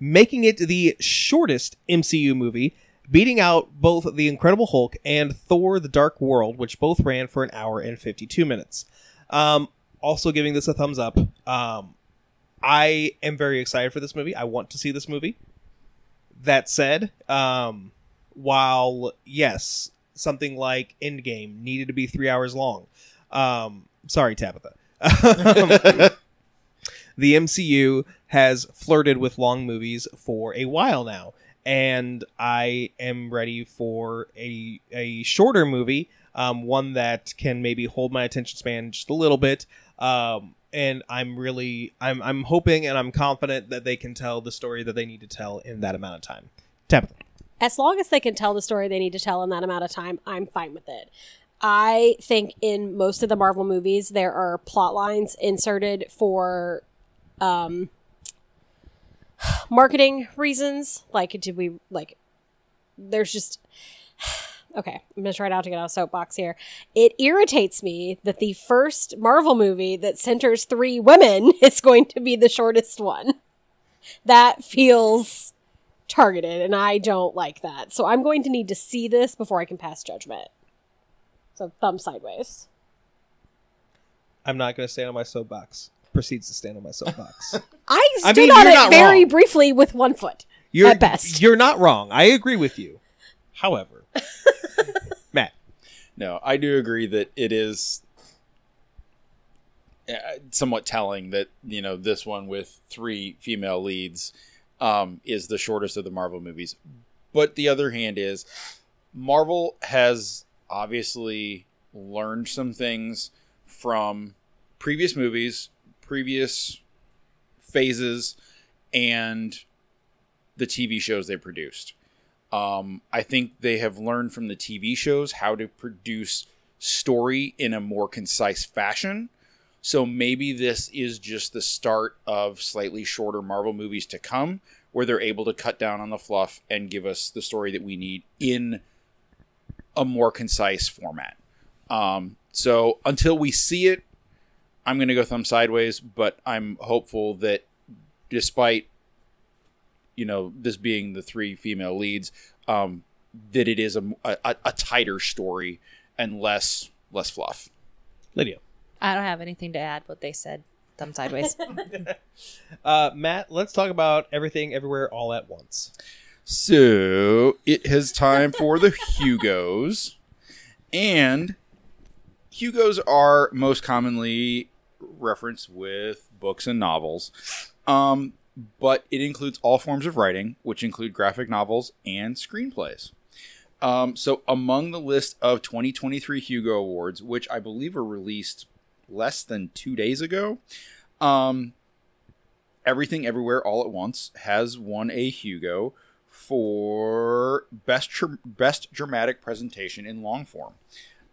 making it the shortest MCU movie, beating out both The Incredible Hulk and Thor The Dark World, which both ran for an hour and 52 minutes. Um, also, giving this a thumbs up. Um, I am very excited for this movie. I want to see this movie. That said, um, while yes, something like Endgame needed to be three hours long. Um, sorry, Tabitha. (laughs) the MCU has flirted with long movies for a while now, and I am ready for a a shorter movie, um, one that can maybe hold my attention span just a little bit. Um, and I'm really I'm I'm hoping and I'm confident that they can tell the story that they need to tell in that amount of time. Tabitha. As long as they can tell the story they need to tell in that amount of time, I'm fine with it. I think in most of the Marvel movies there are plot lines inserted for um marketing reasons. Like did we like there's just (sighs) okay, I'm gonna try not to get on a soapbox here. It irritates me that the first Marvel movie that centers three women (laughs) is going to be the shortest one. That feels targeted, and I don't like that. So I'm going to need to see this before I can pass judgment. So thumb sideways. I'm not going to stand on my soapbox. Proceeds to stand on my soapbox. (laughs) I I stood mean, on it very wrong. briefly with one foot. You're, At best. You're not wrong. I agree with you. However, (laughs) Matt, No, I do agree that it is uh, somewhat telling that you know this one with three female leads um, is the shortest of the Marvel movies. But the other hand is Marvel has obviously learned some things from previous movies, previous phases, and the TV shows they produced. Um, I think they have learned from the TV shows how to produce story in a more concise fashion. So maybe this is just the start of slightly shorter Marvel movies to come, where they're able to cut down on the fluff and give us the story that we need in a more concise format. Um, so until we see it, I'm going to go thumb sideways, but I'm hopeful that despite you know this being the three female leads um that it is a, a, a tighter story and less less fluff Lydia, I don't have anything to add what they said. Thumb sideways. (laughs) (laughs) uh, Matt, let's talk about everything, everywhere, all at once. so it is time for the hugos and hugos are most commonly referenced with books and novels um but it includes all forms of writing which include graphic novels and screenplays Um, so among the list of 2023 Hugo Awards, which I believe were released less than two days ago, um, Everything Everywhere All at Once has won a Hugo for best tr- best dramatic presentation in long form.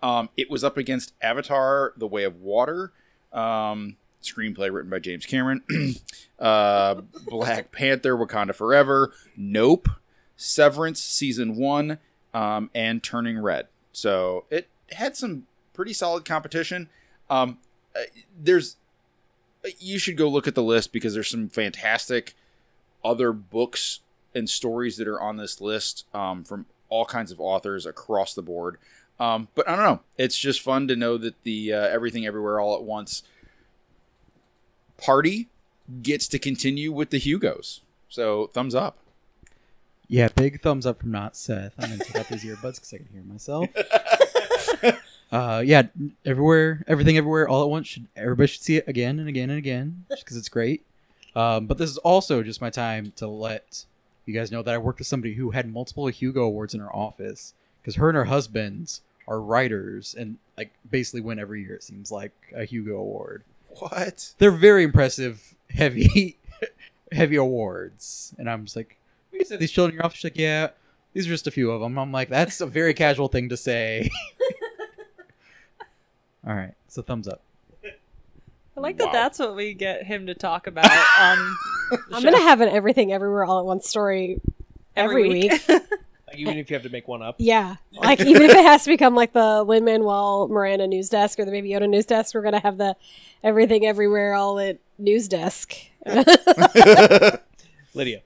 Um, it was up against Avatar: The Way of Water, um, screenplay written by James Cameron, (clears throat) uh, Black Panther: Wakanda Forever, Nope, Severance season one, um, and Turning Red. So it had some pretty solid competition. Um, uh, there's you should go look at the list because there's some fantastic other books and stories that are on this list um, from all kinds of authors across the board. Um, but I don't know. It's just fun to know that the uh, Everything Everywhere All at Once party gets to continue with the Hugos. So thumbs up. Yeah, big thumbs up from not Seth. I'm gonna take out these (laughs) earbuds because I can hear myself. (laughs) uh, yeah, everywhere, everything, everywhere, all at once. Should everybody should see it again and again and again because it's great. Um, but this is also just my time to let you guys know that I worked with somebody who had multiple Hugo awards in her office because her and her husbands are writers and like basically win every year. It seems like a Hugo award. What? They're very impressive, heavy, (laughs) heavy awards, and I'm just like, you said these children in your office. She's like, yeah, these are just a few of them. I'm like, that's a very casual thing to say. (laughs) All right, so thumbs up. I like Wow. that. That's what we get him to talk about (laughs) on. the I'm show gonna have an everything everywhere all at once story every, week. (laughs) Like, even if you have to make one up. Yeah, like even if it has to become like the Lin Manuel Miranda news desk or the Baby Yoda news desk, we're gonna have the everything everywhere all at news desk. (laughs) Lydia.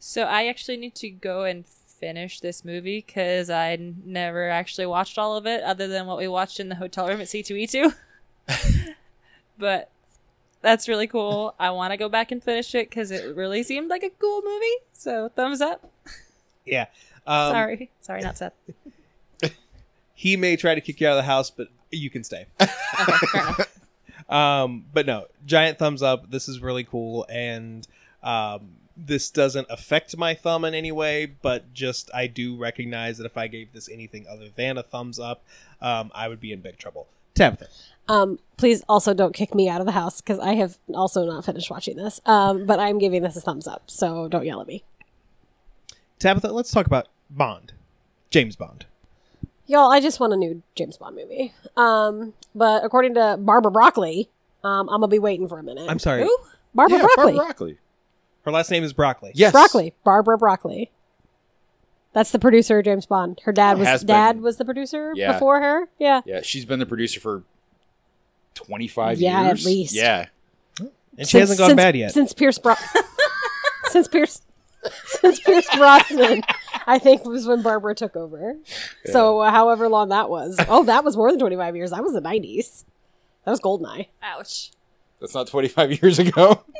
So I actually need to go and finish this movie because I never actually watched all of it, other than what we watched in the hotel room at C two E two. (laughs) But that's really cool. I want to go back and finish it because it really seemed like a cool movie. So thumbs up. Yeah. (laughs) Um, Sorry, sorry, not Seth. (laughs) He may try to kick you out of the house, but you can stay. Okay. Um, but no, giant thumbs up. This is really cool, and um, this doesn't affect my thumb in any way. But just I do recognize that if I gave this anything other than a thumbs up, um, I would be in big trouble. Tabitha. Um, please also don't kick me out of the house because I have also not finished watching this. Um, but I'm giving this a thumbs up, so don't yell at me. Tabitha, let's talk about Bond, James Bond. Y'all, I just want a new James Bond movie. Um, but according to Barbara Broccoli, um, I'm gonna be waiting for a minute. I'm sorry, Who? Barbara yeah, Broccoli. Barbara Broccoli. Her last name is Broccoli. Yes. Broccoli. Barbara Broccoli. That's the producer of James Bond. Her dad was Has dad was the producer Yeah. before her. Yeah. Yeah, she's been the producer for 25 Yeah, at years. least. Yeah. and she hasn't gone since, bad yet. Since Pierce Bro- (laughs) since Pierce (laughs) since Pierce Brosnan, I think was when Barbara took over. So uh, however long that was. Oh, that was more than 25 years. That was the 90s. That was Goldeneye. Ouch. That's not 25 years ago. (laughs)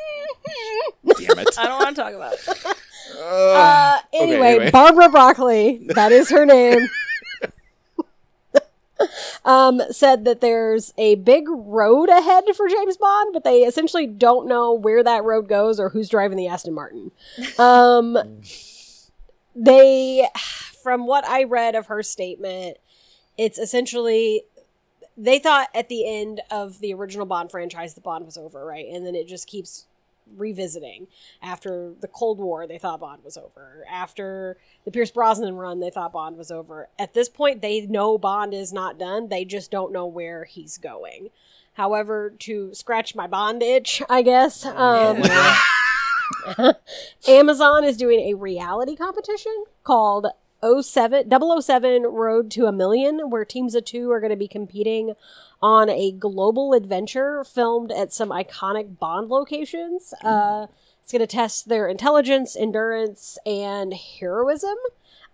Damn it. (laughs) I don't want to talk about it. Uh, anyway, anyway. Barbara Broccoli, that is her name, (laughs) um, said that there's a big road ahead for James Bond, but they essentially don't know where that road goes or who's driving the Aston Martin. Um, (laughs) they, from what I read of her statement, it's essentially they thought at the end of the original Bond franchise, the Bond was over, right? And then it just keeps revisiting. After the Cold War, they thought Bond was over. After the Pierce Brosnan run, they thought Bond was over. At this point, they know Bond is not done. They just don't know where he's going. However, to scratch my Bond itch, I guess, um, (laughs) Amazon is doing a reality competition called 07, 007 Road to a Million, where teams of two are going to be competing on a global adventure filmed at some iconic Bond locations. Uh, it's going to test their intelligence, endurance, and heroism.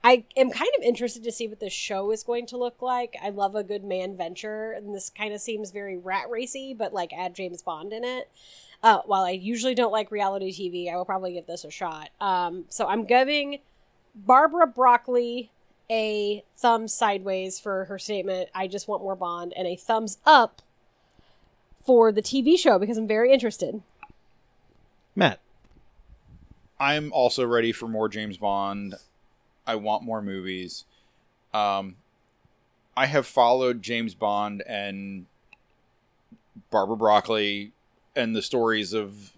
I am kind of interested to see what this show is going to look like. I love a good man venture, and this kind of seems very rat racy, but like add James Bond in it. Uh, while I usually don't like reality TV, I will probably give this a shot. Um, so I'm giving Barbara Broccoli a thumbs sideways for her statement, I just want more Bond, and a thumbs up for the TV show because I'm very interested. Matt. I'm also ready for more James Bond. I want more movies. Um, I have followed James Bond and Barbara Broccoli and the stories of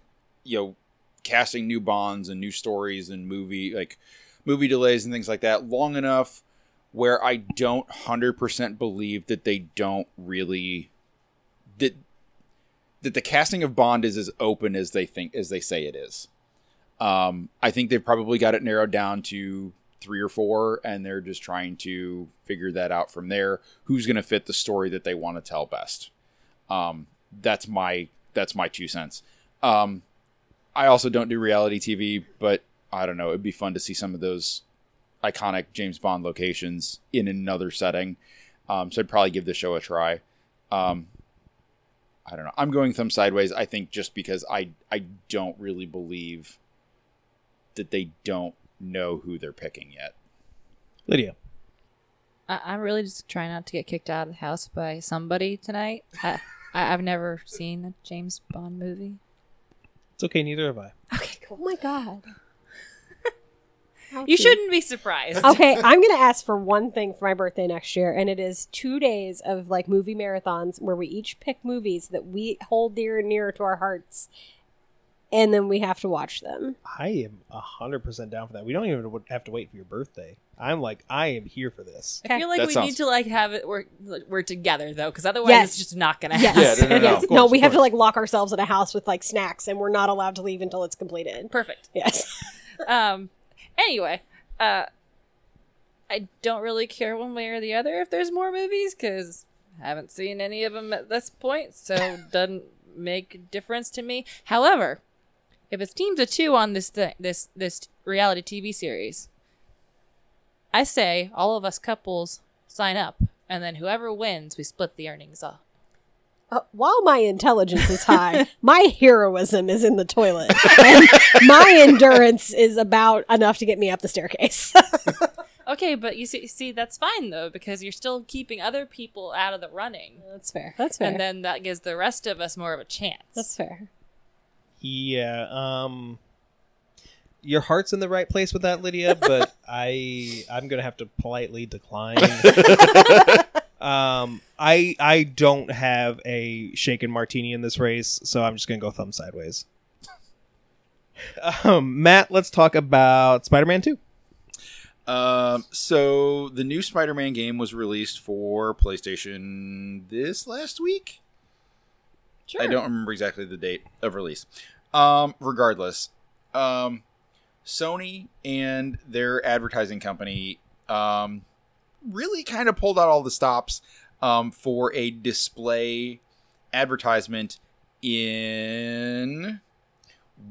you know casting new Bonds and new stories and movie like movie delays and things like that long enough where I don't hundred percent believe that they don't really that that the casting of Bond is as open as they think as they say it is. Um, I think they've probably got it narrowed down to three or four, and they're just trying to figure that out from there. Who's going to fit the story that they want to tell best? Um, that's my that's my two cents. Um, I also don't do reality TV, but I don't know. It'd be fun to see some of those iconic James Bond locations in another setting. Um, so I'd probably give the show a try. Um, I don't know. I'm going thumb sideways. I think just because I I don't really believe that they don't know who they're picking yet. Lydia. I- I'm really just trying not to get kicked out of the house by somebody tonight. I- I- I've never seen a James Bond movie. It's okay, neither have I. Okay, Oh my god. How You cute. shouldn't be surprised. (laughs) Okay, (laughs) I'm gonna ask for one thing for my birthday next year, and it is two days of like movie marathons where we each pick movies that we hold dear and near to our hearts, and then we have to watch them. I am hundred percent down for that. We don't even have to wait for your birthday. I'm like, I am here for this. I feel like That we sounds- need to like have it work we're together though, because otherwise Yes. it's just not gonna Yes. happen. Yeah, no, no, no, yes. of course, we of have to course. like lock ourselves in a house with like snacks, and we're not allowed to leave until it's completed. Perfect. Yes. (laughs) Um. Anyway, uh, I don't really care one way or the other if there's more movies because I haven't seen any of them at this point, so (laughs) it doesn't make a difference to me. However, if it's teams of two on this thing, this this reality TV series, I say all of us couples sign up, and then whoever wins, we split the earnings off. Uh, while my intelligence is high, (laughs) my heroism is in the toilet, and my endurance is about enough to get me up the staircase. (laughs) Okay, but you see, see, that's fine though because you're still keeping other people out of the running. That's fair. That's fair. and then that gives the rest of us more of a chance. That's fair. Yeah. Um. Your heart's in the right place with that, Lydia, but (laughs) I I'm gonna have to politely decline. Um, I I don't have a shaken martini in this race, so I'm just gonna go thumb sideways. Um, Matt, let's talk about Spider-Man Two. Um, so the new Spider-Man game was released for PlayStation this last week. sure. I don't remember exactly the date of release. Um, regardless, um, Sony and their advertising company um, really kind of pulled out all the stops um, for a display advertisement in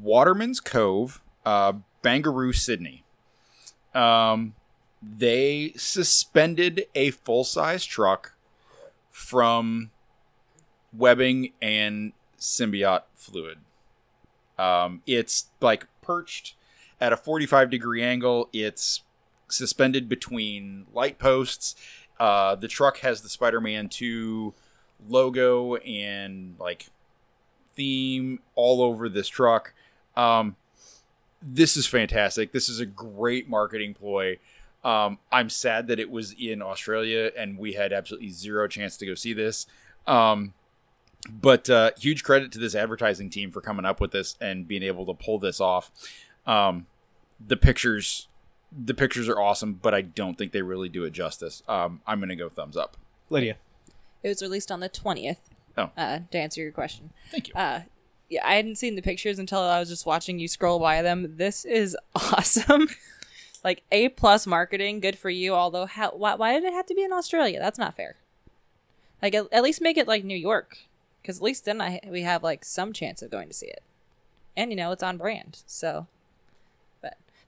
Waterman's Cove, uh, Bangaroo, Sydney. Um, they suspended a full size truck from webbing and symbiote fluid. Um, it's like perched at a 45 degree angle. It's suspended between light posts. Uh, the truck has the Spider Man 2 logo and like theme all over this truck. Um, this is fantastic. This is a great marketing ploy. Um, I'm sad that it was in Australia and we had absolutely zero chance to go see this. Um, but uh, huge credit to this advertising team for coming up with this and being able to pull this off. Um, the pictures, the pictures are awesome, but I don't think they really do it justice. Um, I'm gonna go thumbs up. Lydia. It was released on the twentieth. Oh. Uh, to answer your question, Thank you. uh, yeah, I hadn't seen the pictures until I was just watching you scroll by them. This is (laughs) awesome. like A plus marketing, good for you. Although, how why, why did it have to be in Australia? That's not fair. Like at, at least make it like New York, because at least then I we have like some chance of going to see it, and you know it's on brand. So, but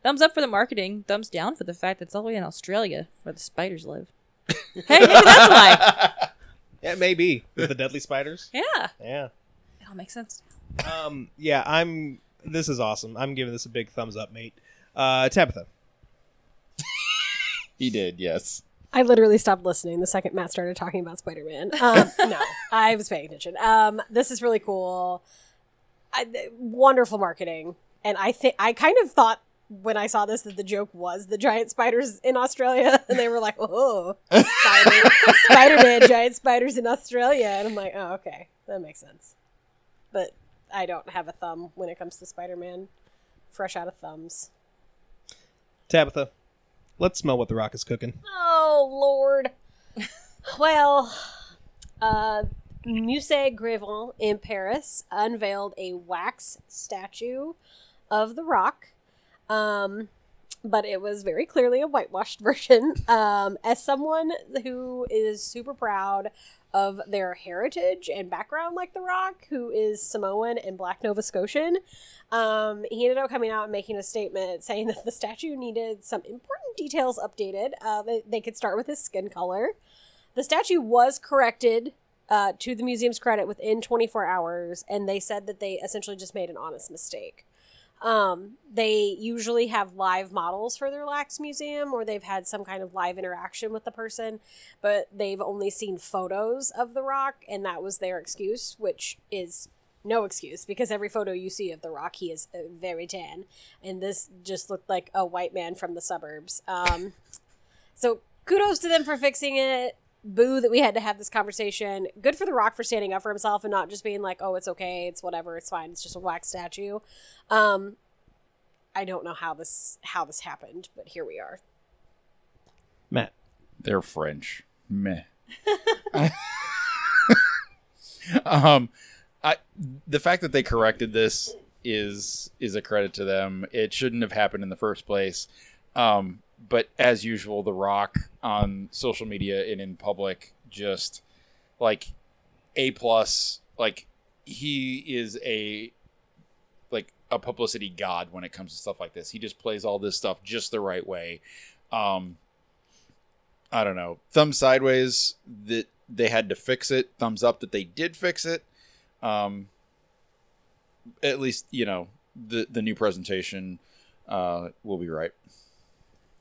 thumbs up for the marketing. Thumbs down for the fact that it's all the way in Australia where the spiders live. (laughs) hey, maybe that's why. (laughs) Yeah, maybe with the deadly spiders. Yeah, Yeah. it all makes sense. Um. Yeah. I'm. This is awesome. I'm giving this a big thumbs up, mate. Uh, Tabitha. (laughs) He did, yes. I literally stopped listening the second Matt started talking about Spider Man. Um, no, I was paying attention. Um, this is really cool. I, th- wonderful marketing, and I think I kind of thought when I saw this that the joke was the giant spiders in Australia, (laughs) and they were like, "Oh, Spider Spider Man, giant spiders in Australia," and I'm like, "Oh, okay, that makes sense." But I don't have a thumb when it comes to Spider Man. Fresh out of thumbs. Tabitha. Let's smell what the rock is cooking. Oh Lord. well, uh, Musée Grevin in Paris unveiled a wax statue of the Rock, um, but it was very clearly a whitewashed (laughs) version. Um, as someone who is super proud of their heritage and background, like the Rock, who is Samoan and Black Nova Scotian, um, he ended up coming out and making a statement saying that the statue needed some important details updated. Uh, they, they could start with his skin color. The statue was corrected uh, to the museum's credit within 24 hours, and they said that they essentially just made an honest mistake. Um, they usually have live models for their lax museum, or they've had some kind of live interaction with the person, but they've only seen photos of the rock, and that was their excuse, which is no excuse because every photo you see of the rock he is uh, very tan. And this just looked like a white man from the suburbs. Um, so kudos to them for fixing it boo that we had to have this conversation good for the rock for standing up for himself and not just being like oh it's okay it's whatever it's fine it's just a wax statue um, i don't know how this how this happened but here we are Matt. They're French. Meh. (laughs) um, I the fact that they corrected this is is a credit to them. It shouldn't have happened in the first place. Um, but as usual, The Rock on social media and in public just like a plus. Like he is a like a publicity god when it comes to stuff like this. He just plays all this stuff just the right way. Um, I don't know. Thumb sideways that they had to fix it. Thumbs up that they did fix it. Um, at least you know the the new presentation uh, will be right.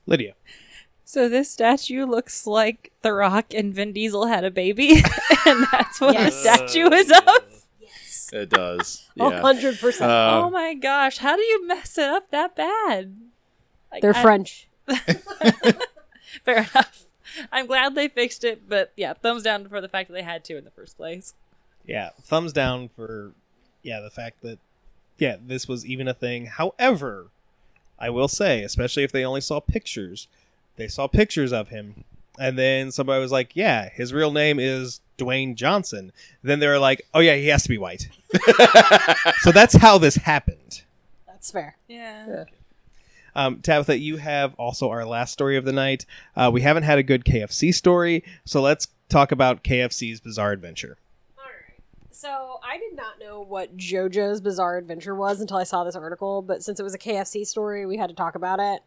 Lydia. So this statue looks like The Rock and Vin Diesel had a baby, (laughs) and that's what Yes. the statue is of. yes It does. a Yeah. percent Uh, oh my gosh, how do you mess it up that bad? Like, they're I- french (laughs) Fair enough. I'm glad they fixed it, but yeah, thumbs down for the fact that they had to in the first place. Yeah, thumbs down for yeah the fact that yeah this was even a thing. However, I will say, especially if they only saw pictures, they saw pictures of him, and then somebody was like, "Yeah, his real name is Dwayne Johnson." Then they were like, "Oh yeah, he has to be white." (laughs) so that's how this happened. that's fair Yeah. Um, Tabitha, you have also our last story of the night. Uh, we haven't had a good KFC story, so let's talk about KFC's Bizarre Adventure. So I did not know what JoJo's Bizarre Adventure was until I saw this article, but since it was a KFC story, we had to talk about it.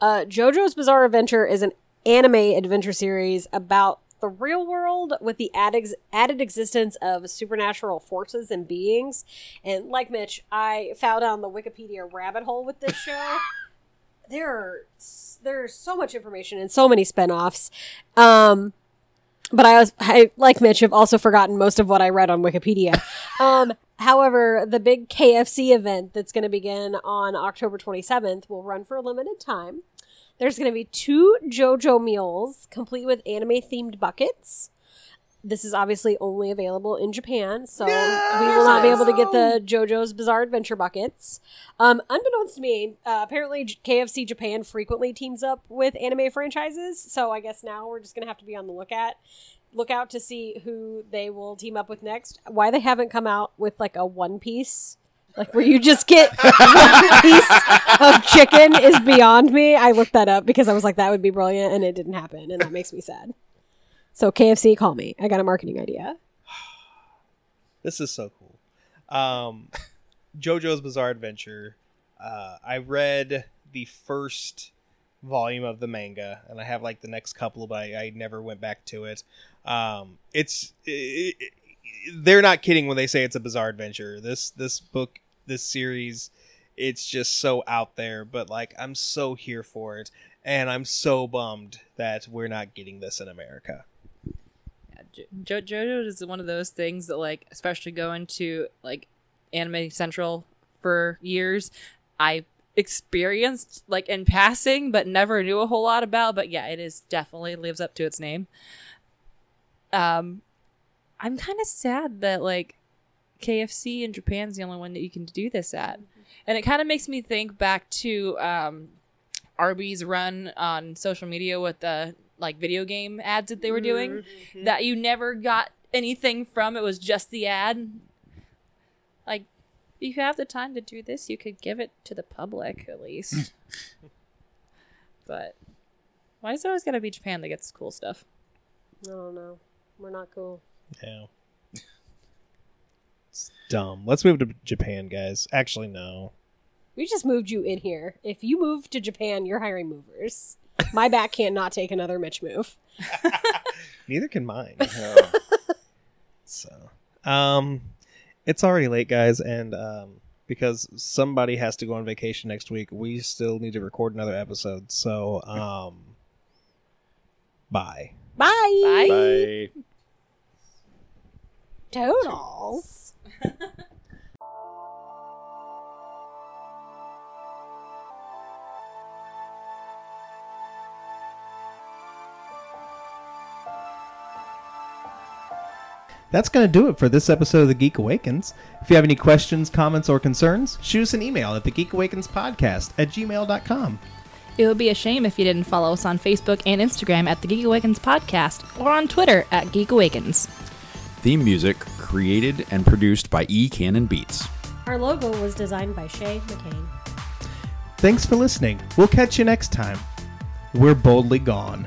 Uh, JoJo's Bizarre Adventure is an anime adventure series about the real world with the added, added existence of supernatural forces and beings. And like Mitch, I fell down the Wikipedia rabbit hole with this show. (laughs) there are there's so much information and so many spin-offs. Um, but I was, I, like Mitch, have also forgotten most of what I read on Wikipedia. (laughs) um, however, the big KFC event that's going to begin on October 27th will run for a limited time. There's going to be two JoJo meals, complete with anime themed buckets. This is obviously only available in Japan, so we will not be able to get the JoJo's Bizarre Adventure buckets. Um, unbeknownst to me, uh, apparently KFC Japan frequently teams up with anime franchises, so I guess now we're just gonna have to be on the lookout, lookout to see who they will team up with next. Why they haven't come out with like a One Piece, like where you just get (laughs) one piece of chicken, is beyond me. I looked that up because I was like, that would be brilliant, and it didn't happen, and that makes me sad. So KFC, call me. I got a marketing idea. (sighs) This is so cool. Um, (laughs) JoJo's Bizarre Adventure. Uh, I read the first volume of the manga, and I have like the next couple, but I, I never went back to it. Um, it's it, it- they're not kidding when they say it's a bizarre adventure. This this book, this series, it's just so out there. But like, I'm so here for it, and I'm so bummed that we're not getting this in America. Jo- Jo- JoJo is one of those things that, like, especially going to like Anime Central for years, I experienced like in passing, but never knew a whole lot about. But yeah, it is definitely lives up to its name. Um, I'm kind of sad that like KFC in Japan's the only one that you can do this at, and it kind of makes me think back to um, Arby's run on social media with the like video game ads that they were doing mm-hmm. that you never got anything from. It was just the ad. Like, if you have the time to do this, you could give it to the public at least. (laughs) but why is it always got to be Japan that gets cool stuff? I don't know. We're not cool. Yeah. It's dumb. Let's move to Japan, guys. Actually, no. We just moved you in here. If you move to Japan, you're hiring movers. My back can't not take another Mitch move. (laughs) Neither can mine. (laughs) So, um, it's already late, guys, and um, because somebody has to go on vacation next week. We still need to record another episode. So, um, bye. Bye. Bye. Toodles. (laughs) That's going to do it for this episode of The Geek Awakens. If you have any questions, comments, or concerns, shoot us an email at thegeekawakenspodcast at gmail.com. It would be a shame if you didn't follow us on Facebook and Instagram at the Geek Awakens Podcast or on Twitter at Geek Awakens. Theme music created and produced by E Cannon Beats. Our logo was designed by Shay McCain. Thanks for listening. We'll catch you next time. We're boldly gone.